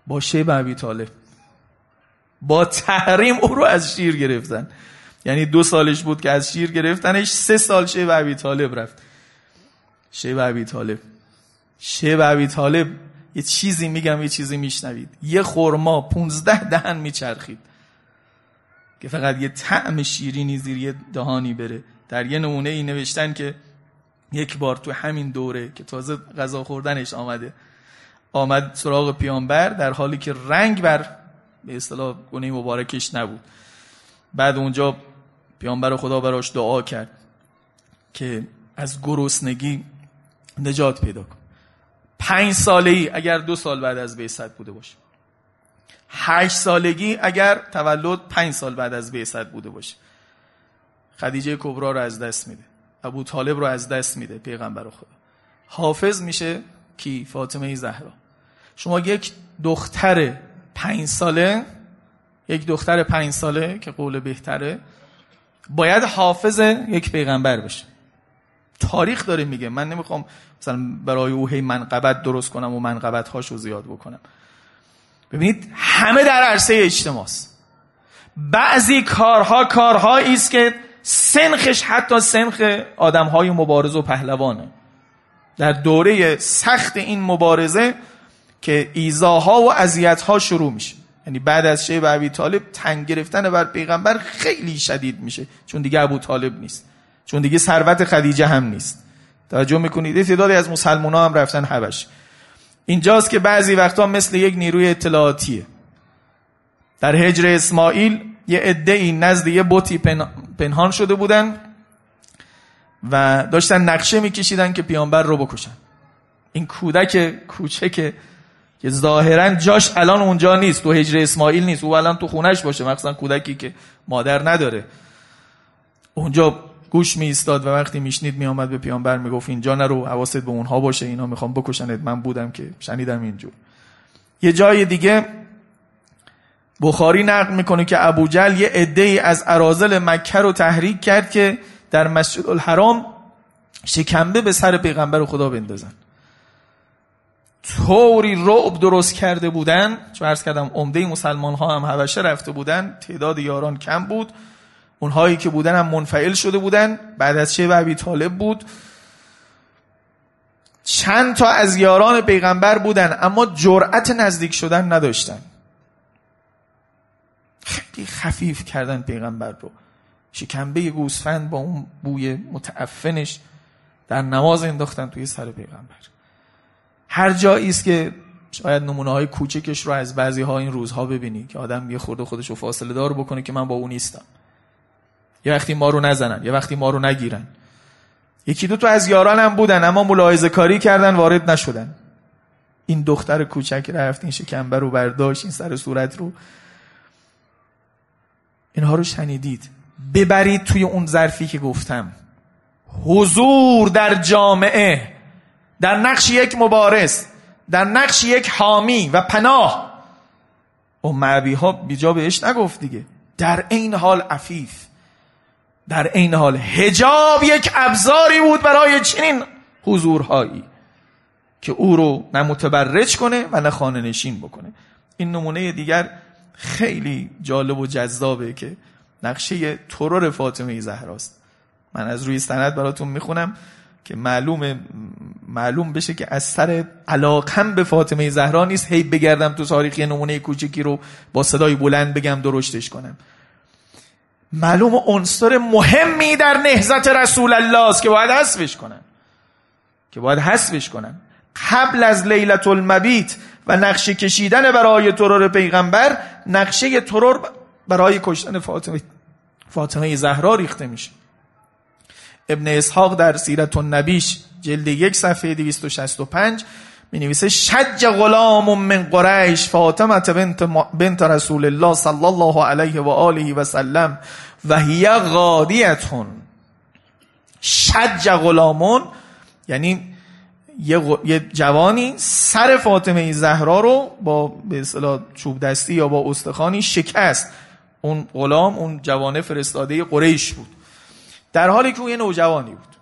با شیب ابی طالب. با تحریم او رو از شیر گرفتن. یعنی دو سالش بود که از شیر گرفتنش سه سال شیب ابی طالب رفت. شیب ابی طالب. شیب ابی طالب یه چیزی میگم یه چیزی میشنوید. یه خورما پونزده دهن میچرخید. که فقط یه طعم شیرینی زیر یه دهانی بره. در یه نمونه ای نوشتن که یک بار تو همین دوره که تازه غذا خوردنش آمده آمد سراغ پیامبر در حالی که رنگ بر به اصطلاح گونه مبارکش نبود. بعد اونجا پیامبر خدا براش دعا کرد که از گرسنگی نجات پیدا کن. پنج ساله ای اگر دو سال بعد از بیست بوده باشه. هشت سالگی اگر تولد پنج سال بعد از بیست بوده باشه. خدیجه کبرا رو از دست میده. ابو طالب رو از دست میده پیغمبر خدا. حافظ میشه کی؟ فاطمه زهرا. شما یک دختر پنج ساله یک دختر پنج ساله که قول بهتره باید حافظ یک پیغمبر بشه تاریخ داره میگه. من نمی‌خوام مثلا برای او هی منقبت درست کنم و منقبت هاشو زیاد بکنم. ببینید همه در عرصه اجتماعست. بعضی کارها کارهایی است که سنخش حتی سنخ آدم های مبارز و پهلوانه. در دوره سخت این مبارزه که ایزاها و اذیتها شروع میشه. یعنی بعد از شیب ابی طالب تنگ گرفتن بر پیغمبر خیلی شدید میشه چون دیگه ابو طالب نیست. چون دیگه ثروت خدیجه هم نیست. توجه می‌کنید؟ تعدادی از مسلمان ها هم رفتن حبش. اینجاست که بعضی وقتا مثل یک نیروی اطلاعاتیه. در هجر اسماعیل یه عده نزد یه بوتی پنهان شده بودن و داشتن نقشه میکشیدن که پیامبر رو بکشن. این کودک کوچک که ظاهرا جاش الان اونجا نیست تو هجر اسماعیل نیست. او الان تو خونش باشه مخصوصا کودکی که مادر نداره. اونجا گوش می ایستاد و وقتی میشنید می آمد به پیامبر می‌گفت اینجا نرو حواست به اونها باشه اینا می‌خوام بکشنت من بودم که شنیدم اینجور. یه جای دیگه بخاری نقل می‌کنه که ابو یه عده ای از ارازل مکه رو تحریک کرد که در مسجد الحرام شکمبه به سر پیغمبر خدا بندازن. طوری رعب درست کرده بودن چون ارز کردم عمده مسلمان ها هم حبشه رفته بودن تعداد یاران کم بود. اونهایی که بودن هم منفعل شده بودن. بعد از چه ابی طالب بود. چند تا از یاران پیغمبر بودن اما جرأت نزدیک شدن نداشتن. خیلی خفیف کردن پیغمبر رو. شکمبه گوسفند با اون بوی متعفنش در نماز انداختن توی سر پیغمبر. هر جایی است که شاید نمونه های کوچکش رو از بعضی ها این روزها ببینی که آدم یه خورده خودش رو فاصله دار بکنه که من با اون نیستم. یه وقتی ما رو نزنن یه وقتی ما رو نگیرن. یکی دو تا از یارانم بودن اما ملاحظه کاری کردن وارد نشدن. این دختر کوچک رفت این شکمبر رو برداشت این سر صورت رو. اینها رو شنیدید. ببرید توی اون ظرفی که گفتم. حضور در جامعه در نقش یک مبارز در نقش یک حامی و پناه. و معبی ها بیجا بهش نگفت دیگه. در این حال عفیف. در این حال هجاب یک ابزاری بود برای چنین حضورهایی که او رو نه متبرج کنه و نه خانه نشین بکنه. این نمونه دیگر خیلی جالب و جذابه که نقشه ترور فاطمه زهراست. من از روی سند براتون می‌خونم که معلوم معلوم بشه که از سر علاقم به فاطمه زهرا نیست. هی بگردم تو تاریخ نمونه کوچکی رو با صدای بلند بگم درشتش کنم. معلوم عنصر مهمی در نهزت رسول الله است که باید حذفش کنن. که باید حذفش کنن. قبل از لیلت المبیت و نقشه کشیدن برای ترور پیغمبر نقشه ترور برای کشتن فاطمه فاطمه زهرا ریخته میشه. ابن اسحاق در سیرت النبیش جلد یک صفحه 265 می نویسه شج غلام من قریش فاطمه بنت, بنت رسول الله صلی الله علیه و آله و سلم و هی غادیتون. شج غلامون یعنی یه, جوانی سر فاطمه زهرا رو با به اصطلاح چوب دستی یا با استخوانی شکست. اون غلام اون جوانه فرستاده قریش بود. در حالی که او یه نوجوانی بود.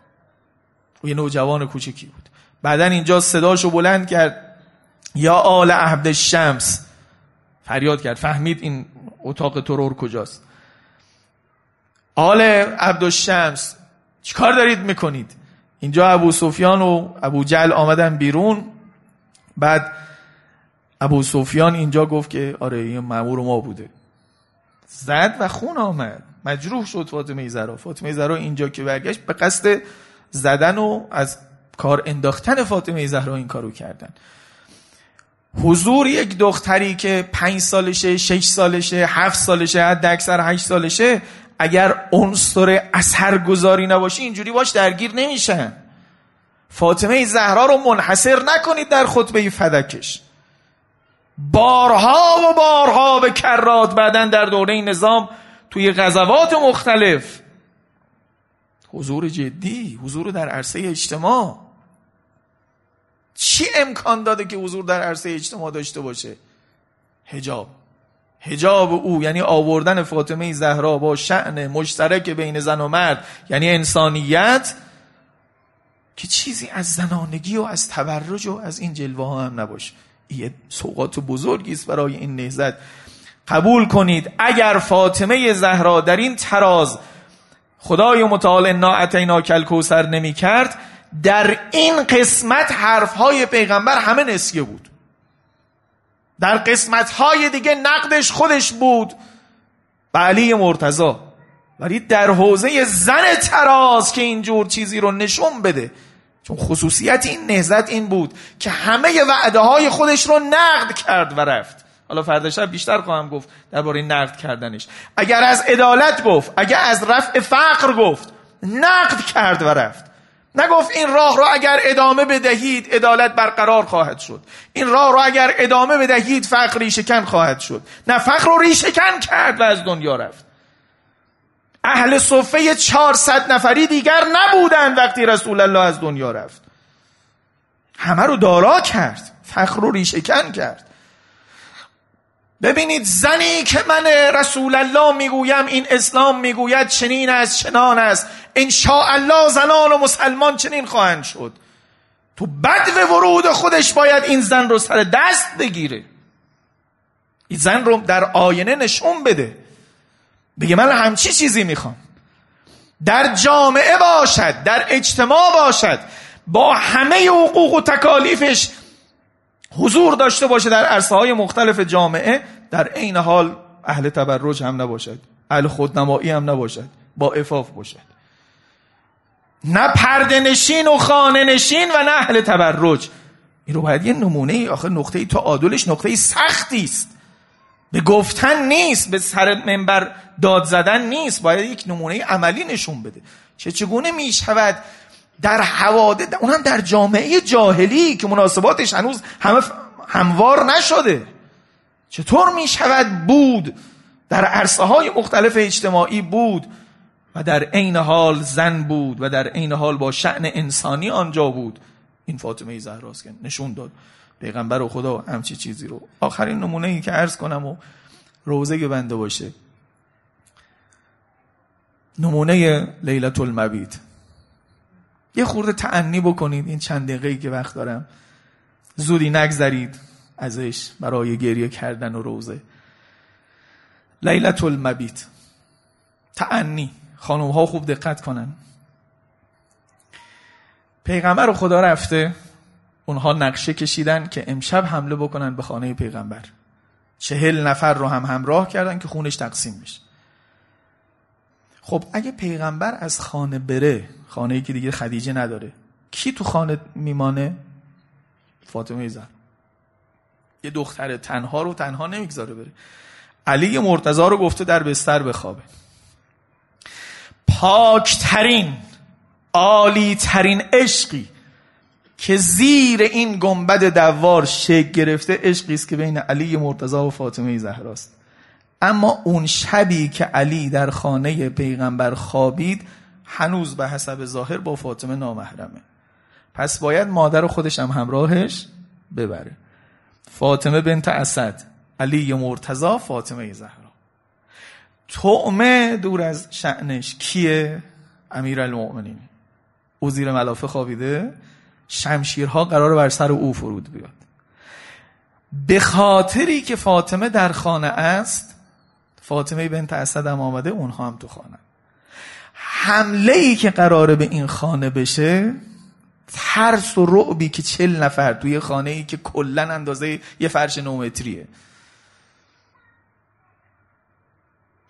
او یه نوجوان کوچکی بود. بعدا اینجا صداشو بلند کرد. یا آل عهد شمس فریاد کرد. فهمید این اتاق ترور کجاست. آل عبدالشمس چیکار دارید می‌کنید؟ اینجا ابو سفیان و ابو جل آمدن بیرون. بعد ابو سفیان اینجا گفت که آره این مامور ما بوده. زد و خون آمد. مجروح شد فاطمه زهرا فاطمه زهرا اینجا که برگشت به قصد زدن و از کار انداختن فاطمه زهرا این کارو کردن. حضور یک دختری که پنج سالشه شش سالشه هفت سالشه حد اکثر هشت سالشه اگر عنصر اثرگذاری نباشه اینجوری باش درگیر نمیشن. فاطمه زهرا رو منحصر نکنید در خطبه فدکش. بارها و بارها به کرات بعدا در دوره نظام توی غزوات مختلف. حضور جدی حضور در عرصه اجتماع. چی امکان داده که حضور در عرصه اجتماع داشته باشه؟ هجاب هجاب او یعنی آوردن فاطمه زهرا با شعن مشترک بین زن و مرد یعنی انسانیت که چیزی از زنانگی و از تبرج و از این جلوه ها هم نباشه. یه سوقات بزرگی است برای این نهزت قبول کنید اگر فاطمه زهرا در این تراز خدای متعال انا اتینا کل کوسر نمی کرد در این قسمت حرفهای پیغمبر همه نسیه بود. در قسمت های دیگه نقدش خودش بود. به علی مرتضا ولی در حوزه زن تراز که اینجور چیزی رو نشون بده چون خصوصیت این نهزت این بود که همه وعده های خودش رو نقد کرد و رفت. حالا فردا شب بیشتر خواهم گفت درباره نقد کردنش. اگر از عدالت گفت اگر از رفع فقر گفت نقد کرد و رفت. نگفت این راه رو اگر ادامه بدهید عدالت برقرار خواهد شد. این راه رو اگر ادامه بدهید فقر ریشکن خواهد شد. نه فقر رو ریشکن کرد و از دنیا رفت. اهل صفه 400 نفری دیگر نبودند وقتی رسول الله از دنیا رفت. همه رو دارا کرد. فقر رو ریشکن کرد. ببینید زنی که من رسول الله می‌گویم این اسلام می‌گوید چنین است چنان است. ان الله زنان و مسلمان چنین خواهند شد. تو بد و ورود خودش باید این زن رو سر دست بگیره. این زن رو در آینه نشون بده. بگه من همچی چیزی می‌خوام. در جامعه باشد در اجتماع باشد با همه حقوق و تکالیفش حضور داشته باشه در عرصه های مختلف جامعه در عین حال اهل تبرج هم نباشد اهل خودنمایی هم نباشد با افاف باشد. نه پرده نشین و خانه نشین و نه اهل تبرج. این رو باید یه نمونه ای آخه نقطه ای عادلش نقطه سختی است. به گفتن نیست به سر منبر داد زدن نیست باید یک نمونه عملی نشون بده. چه چگونه می شود در حوادث اونم در جامعه جاهلی که مناسباتش هنوز همه هموار نشده. چطور می شود بود؟ در عرصه های مختلف اجتماعی بود و در عین حال زن بود و در عین حال با شعن انسانی آنجا بود. این فاطمه زهراست که نشون داد. پیغمبر و خدا همچی چیزی رو. آخرین نمونه ای که عرض کنم و روزه بنده باشه. نمونه لیلت المبید یه خورده تعنی بکنید این چند دقیقه که وقت دارم. زودی نگذرید ازش برای گریه کردن و روزه. لیلت المبیت. تعنی خانم ها خوب دقت کنن. پیغمبر و خدا رفته. اونها نقشه کشیدن که امشب حمله بکنن به خانه پیغمبر. چهل نفر رو هم همراه کردن که خونش تقسیم بشه. خب اگه پیغمبر از خانه بره خانه ای که دیگه خدیجه نداره کی تو خانه میمانه؟ فاطمه زهرا یه دختر تنها رو تنها نمی‌گذاره بره. علی مرتضا رو گفته در بستر بخوابه. پاکترین عالی ترین عشقی که زیر این گنبد دوار شکل گرفته عشقی است که بین علی مرتضا و فاطمه زهراست اما اون شبی که علی در خانه پیغمبر خوابید هنوز به حسب ظاهر با فاطمه نامحرمه. پس باید مادر خودش هم همراهش ببره. فاطمه بنت اسد علی مرتضا فاطمه زهرا. تعمه دور از شعنش کیه؟ امیر المؤمنین او زیر ملافه خوابیده. شمشیرها قرار بر سر او فرود بیاد. به خاطری که فاطمه در خانه است فاطمه بنت اسد هم آمده اونها هم تو خانه. حمله ای که قراره به این خانه بشه ترس و رعبی که چل نفر توی خانه ای که کلا اندازه یه فرش نومتریه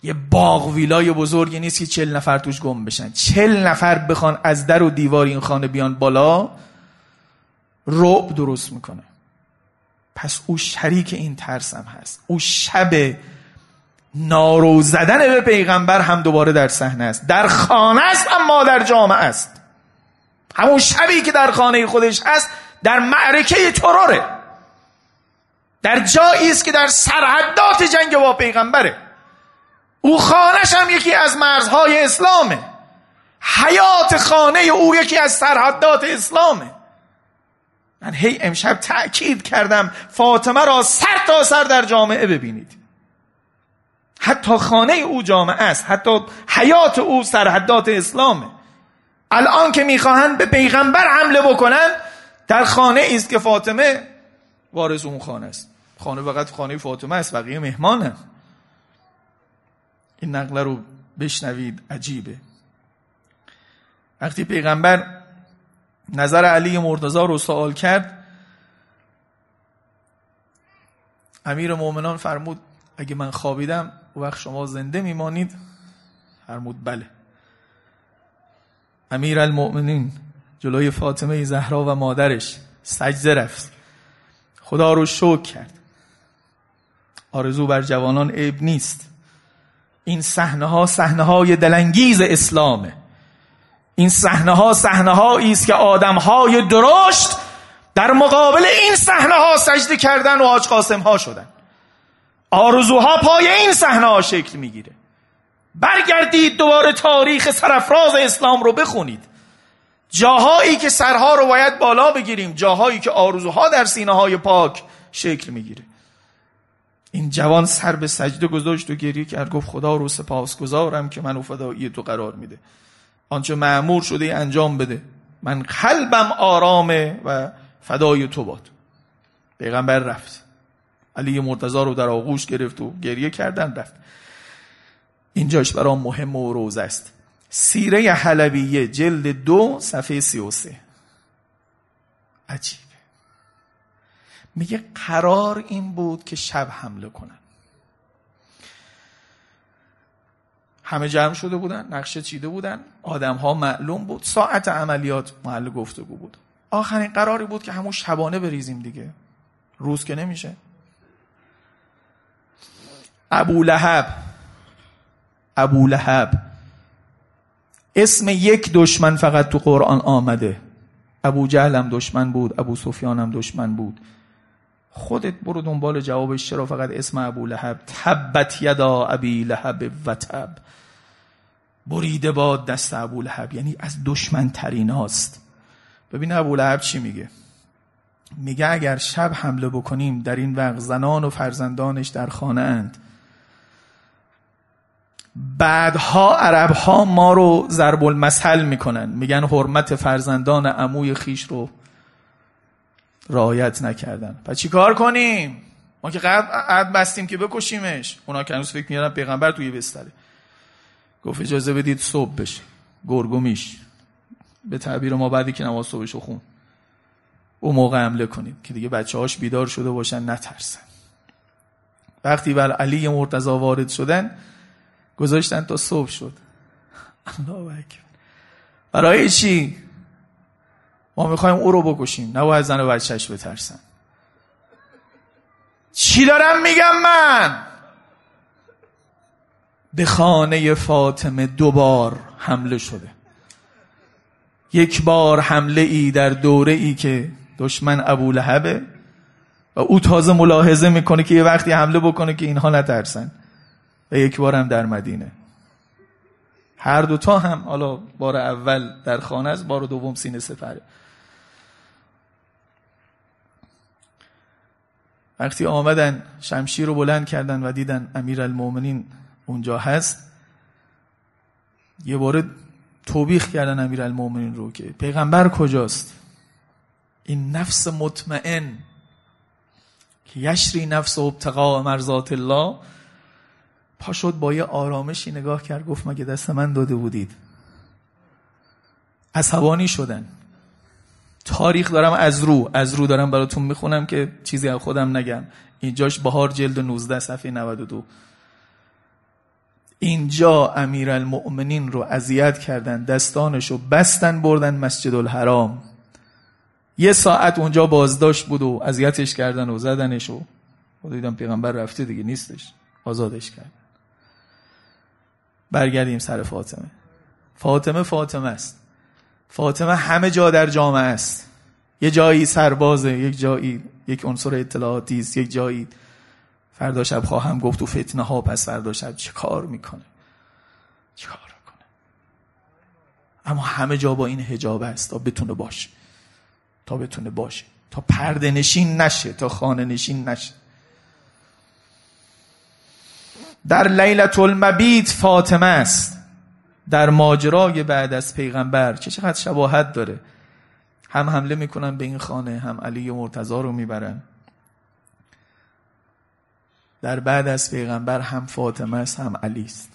یه باغ ویلای بزرگی نیست که چل نفر توش گم بشن. چل نفر بخوان از در و دیوار این خانه بیان بالا رعب درست می‌کنه. پس او شریک این ترسم هست. او شب نارو زدن به پیغمبر هم دوباره در صحنه است. در خانه است اما در جامعه است. همون شبی که در خانه خودش هست در معرکه تروره در جایی است که در سرحدات جنگ با پیغمبره او خانش هم یکی از مرزهای اسلامه. حیات خانه او یکی از سرحدات اسلامه. من هی امشب تأکید کردم فاطمه را سر تا سر در جامعه ببینید. حتی خانه او جامعه است حتی حیات او سرحدات اسلامه. الان که می‌خواهند به پیغمبر حمله بکنن در خانه است که فاطمه وارث اون خانه است. خانه فقط خانه فاطمه است بقیه مهمانه. این نقله رو بشنوید عجیبه. وقتی پیغمبر نظر علی مرتضا رو سوال کرد امیر مؤمنان فرمود اگه من خوابیدم وقت شما زنده میمانید. فرمود بله. امیر المؤمنین جلوی فاطمه زهرا و مادرش سجده رفت. خدا رو شکر کرد. آرزو بر جوانان عیب نیست. این صحنه ها صحنه های دلانگیز اسلامه. این صحنه ها صحنه است که آدم های درشت در مقابل این صحنه ها سجده کردن و آج قاسم ها شدن. آرزوها پای این صحنه ها شکل می‌گیره. برگردید دوباره تاریخ سرفراز اسلام رو بخونید. جاهایی که سرها رو باید بالا بگیریم جاهایی که آرزوها در سینه های پاک شکل می‌گیره. این جوان سر به سجده گذاشت و گریه کرد گفت خدا رو سپاس گذارم که منو فدایی تو قرار میده. آنچه معمور شده انجام بده. من قلبم آرامه و فدای تو باد. پیغمبر رفت. علی مرتضا رو در آغوش گرفت و گریه کردن رفت. اینجاش برام مهم و روز است. سیره حلبیه جلد دو صفحه سی و سه. عجیبه. میگه قرار این بود که شب حمله کنن. همه جمع شده بودن نقشه چیده بودن آدم ها معلوم بود ساعت عملیات محل گفتگو بود. آخرین قراری بود که همون شبانه بریزیم دیگه. روز که نمیشه. ابو لهب. ابو لهب. اسم یک دشمن فقط تو قرآن آمده. ابو جهل هم دشمن بود ابو سفیان هم دشمن بود. خودت برو دنبال جوابش چرا فقط اسم ابو لهب. تبت یدا ابی لهب و تب. بریده باد دست ابو لهب. یعنی از دشمن ترین هاست. ببین ابو لهب چی میگه؟ میگه اگر شب حمله بکنیم در این وقت زنان و فرزندانش در خانه اند. بعدها عرب ها ما رو ضرب المثل می‌کنن. میگن حرمت فرزندان عموی خیش رو رعایت نکردن. پس چیکار کنیم؟ ما که قد بستیم که بکشیمش. اونا که هنوز فکر میارن پیغمبر توی بستره. گفت اجازه بدید صبح بشه. گرگومیش. به تعبیر ما بعدی که نماز صبحشو خون. او موقع حمله کنید که دیگه بچه هاش بیدار شده باشن نترسن. وقتی بر علی مرتضا وارد شدن گذاشتن تا صبح شد. الله اکبر. برای چی؟ ما می‌خوایم او رو بکشیم. نباید زن و بچهش بترسن. چی دارم میگم من؟ به خانه فاطمه دوبار حمله شده. یک بار حمله ای در دوره ای که دشمن ابو لهبه و او تازه ملاحظه می‌کنه که یه وقتی حمله بکنه که اینها نترسن. و یک بار هم در مدینه. هر دوتا هم حالا بار اول در خانه است بار دوم سینه سپره. وقتی آمدن شمشیر رو بلند کردن و دیدن امیر المومنین اونجا هست یه بار توبیخ کردن امیر المومنین رو که پیغمبر کجاست؟ این نفس مطمئن که یشری نفس و ابتقاء مرزات الله پا شد با یه آرامشی نگاه کرد گفت مگه دست من داده بودید؟ عصبانی شدن. تاریخ دارم از رو از رو دارم براتون می‌خونم که چیزی از خودم نگم. اینجاش بهار جلد 19 صفحه 92 اینجا امیر المؤمنین رو اذیت کردن دستانش رو بستن بردن مسجد الحرام یه ساعت اونجا بازداشت بود و اذیتش کردن و زدنش و دیدم پیغمبر رفته دیگه نیستش. آزادش کرد. برگردیم سر فاطمه. فاطمه فاطمه است. فاطمه همه جا در جامعه است. یه جایی سربازه یک جایی یک عنصر اطلاعاتی است یک جایی. فردا شب خواهم گفت تو فتنه ها پس فردا شب چه کار می‌کنه؟ چه کار می‌کنه؟ اما همه جا با این حجاب است. تا بتونه باشه. تا بتونه باشه. تا پرده نشین نشه تا خانه نشین نشه. در لیلت المبیت فاطمه است. در ماجرای بعد از پیغمبر. چه چقدر شباهت داره. هم حمله می‌کنن به این خانه هم علی و مرتضا رو می‌برن. در بعد از پیغمبر هم فاطمه است هم علی است.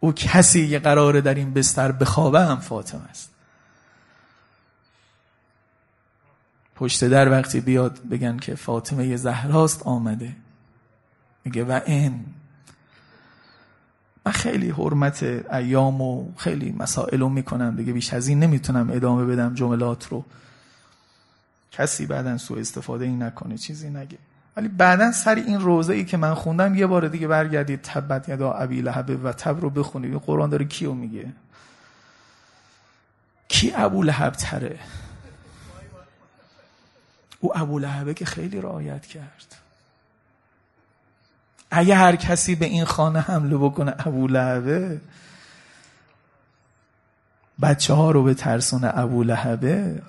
او کسی که قراره در این بستر بخوابه هم فاطمه است. پشت در وقتی بیاد بگن که فاطمه زهراست آمده. میگه و این. من خیلی حرمت ایام و خیلی مسائل رو می‌کنم دیگه بیش از این نمی‌تونم ادامه بدم جملات رو. کسی بعدا سو استفاده ای نکنه چیزی نگه. ولی بعدا سر این روزه ای که من خوندم یه بار دیگه برگردید تبت یدا ابی لهب و تب رو بخونید. قرآن داره کیو میگه؟ کی ابو لهب تره؟ او ابو لهبه که خیلی رعایت کرد. اگه هر کسی به این خانه حمله بکنه ابو لهبه بچه ها رو به ترسون ابو لهبه.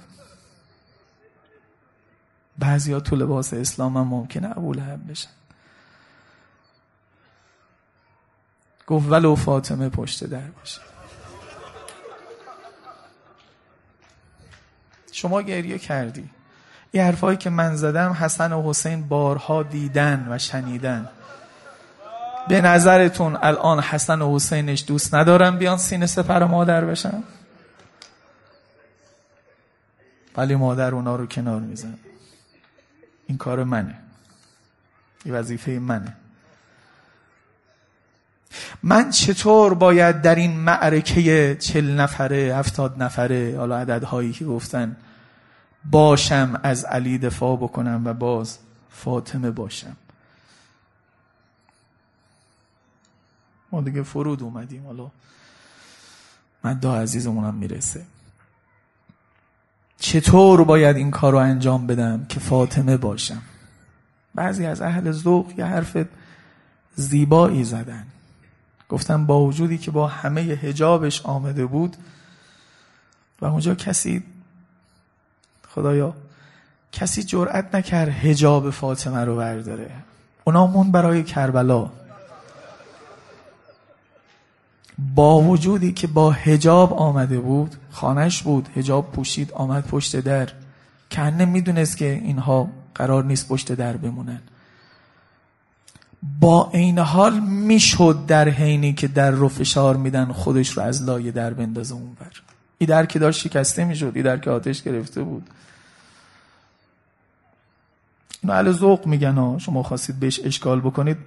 بعضی ها تو لباس اسلام هم ممکنه ابو لهب بشن. گفت ولو فاطمه پشت در باشه. شما گریه کردی. این حرفایی که من زدم حسن و حسین بارها دیدن و شنیدن. به نظرتون الان حسن و حسینش دوست ندارن بیان سینه سپر مادر بشن؟ ولی مادر اونا رو کنار میزن این کار منه. این وظیفه منه. من چطور باید در این معرکه چل نفره هفتاد نفره حالا عددهایی که گفتن باشم از علی دفاع بکنم و باز فاطمه باشم؟ ما دیگه فرود اومدیم. حالا مدا عزیزمونم می‌رسه. چطور باید این کار رو انجام بدم که فاطمه باشم؟ بعضی از اهل ذوق یه حرف زیبایی زدن. گفتم با وجودی که با همه هجابش آمده بود و اونجا کسی خدایا کسی جرأت نکرد هجاب فاطمه رو برداره. اونامون برای کربلا. با وجودی که با هجاب آمده بود خانش بود هجاب پوشید آمد پشت در. کنه می‌دونست که اینها قرار نیست پشت در بمونن. با این حال می‌شد در حینی که در رو فشار میدن خودش رو از لایه در بندازه اونور. ای در که داشت شکسته می‌شد ای در که آتش گرفته بود. اینو اهل ذوق میگن ها شما خواستید بهش اشکال بکنید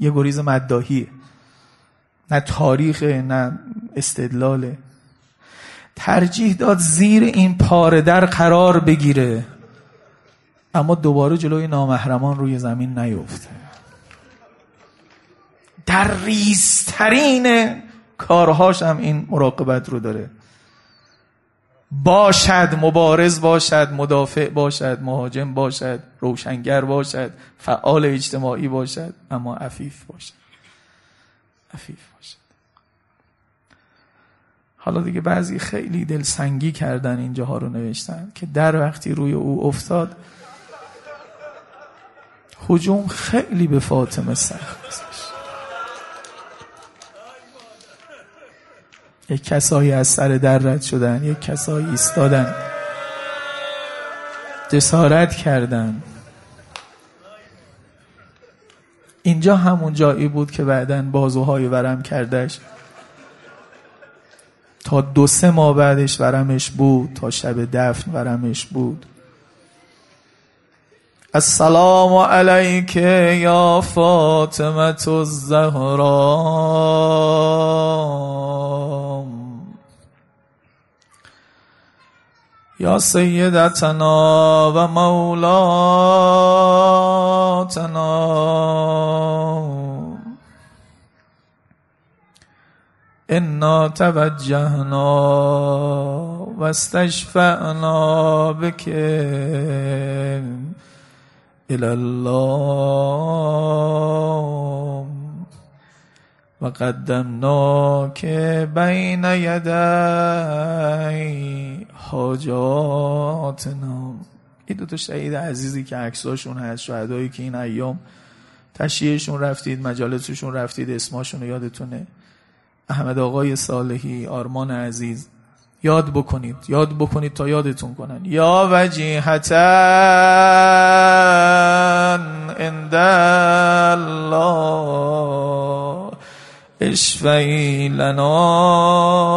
یه گریز مداهیه نه تاریخ نه استدلاله ترجیح داد زیر این پاره در قرار بگیره. اما دوباره جلوی نامحرمان روی زمین نیفته. در ریزترین کارهاش هم این مراقبت رو داره. باشد مبارز باشد مدافع باشد مهاجم باشد روشنگر باشد فعال اجتماعی باشد اما عفیف باشد. عفیف باشد حالا دیگه بعضی خیلی دلسنگی کردن اینجاها رو نوشتن که در وقتی روی او افتاد حجوم خیلی به فاطمه سخت یک کسایی از سر در رد شدن یک کسایی ایستادن. جسارت کردن. اینجا همون جایی بود که بعدا بازوهای ورم کردش. تا دو سه ماه بعدش ورمش بود تا شب دفن ورمش بود. السلام علیک یا فاطمه الزهرا. یا سیدتنا و مولاتنا انا توجهنا و استشفعنا بك الى الله که بین یدی حاجاتنا این دو تا شهید عزیزی که عکساشون هست شهدایی که این ایام تشییعشون رفتید مجالسشون رفتید اسماشون رو یادتونه. احمد آقای صالحی آرمان عزیز یاد بکنید یاد بکنید تا یادتون کنن. یا وجیهتا عند الله اشفعی لنا.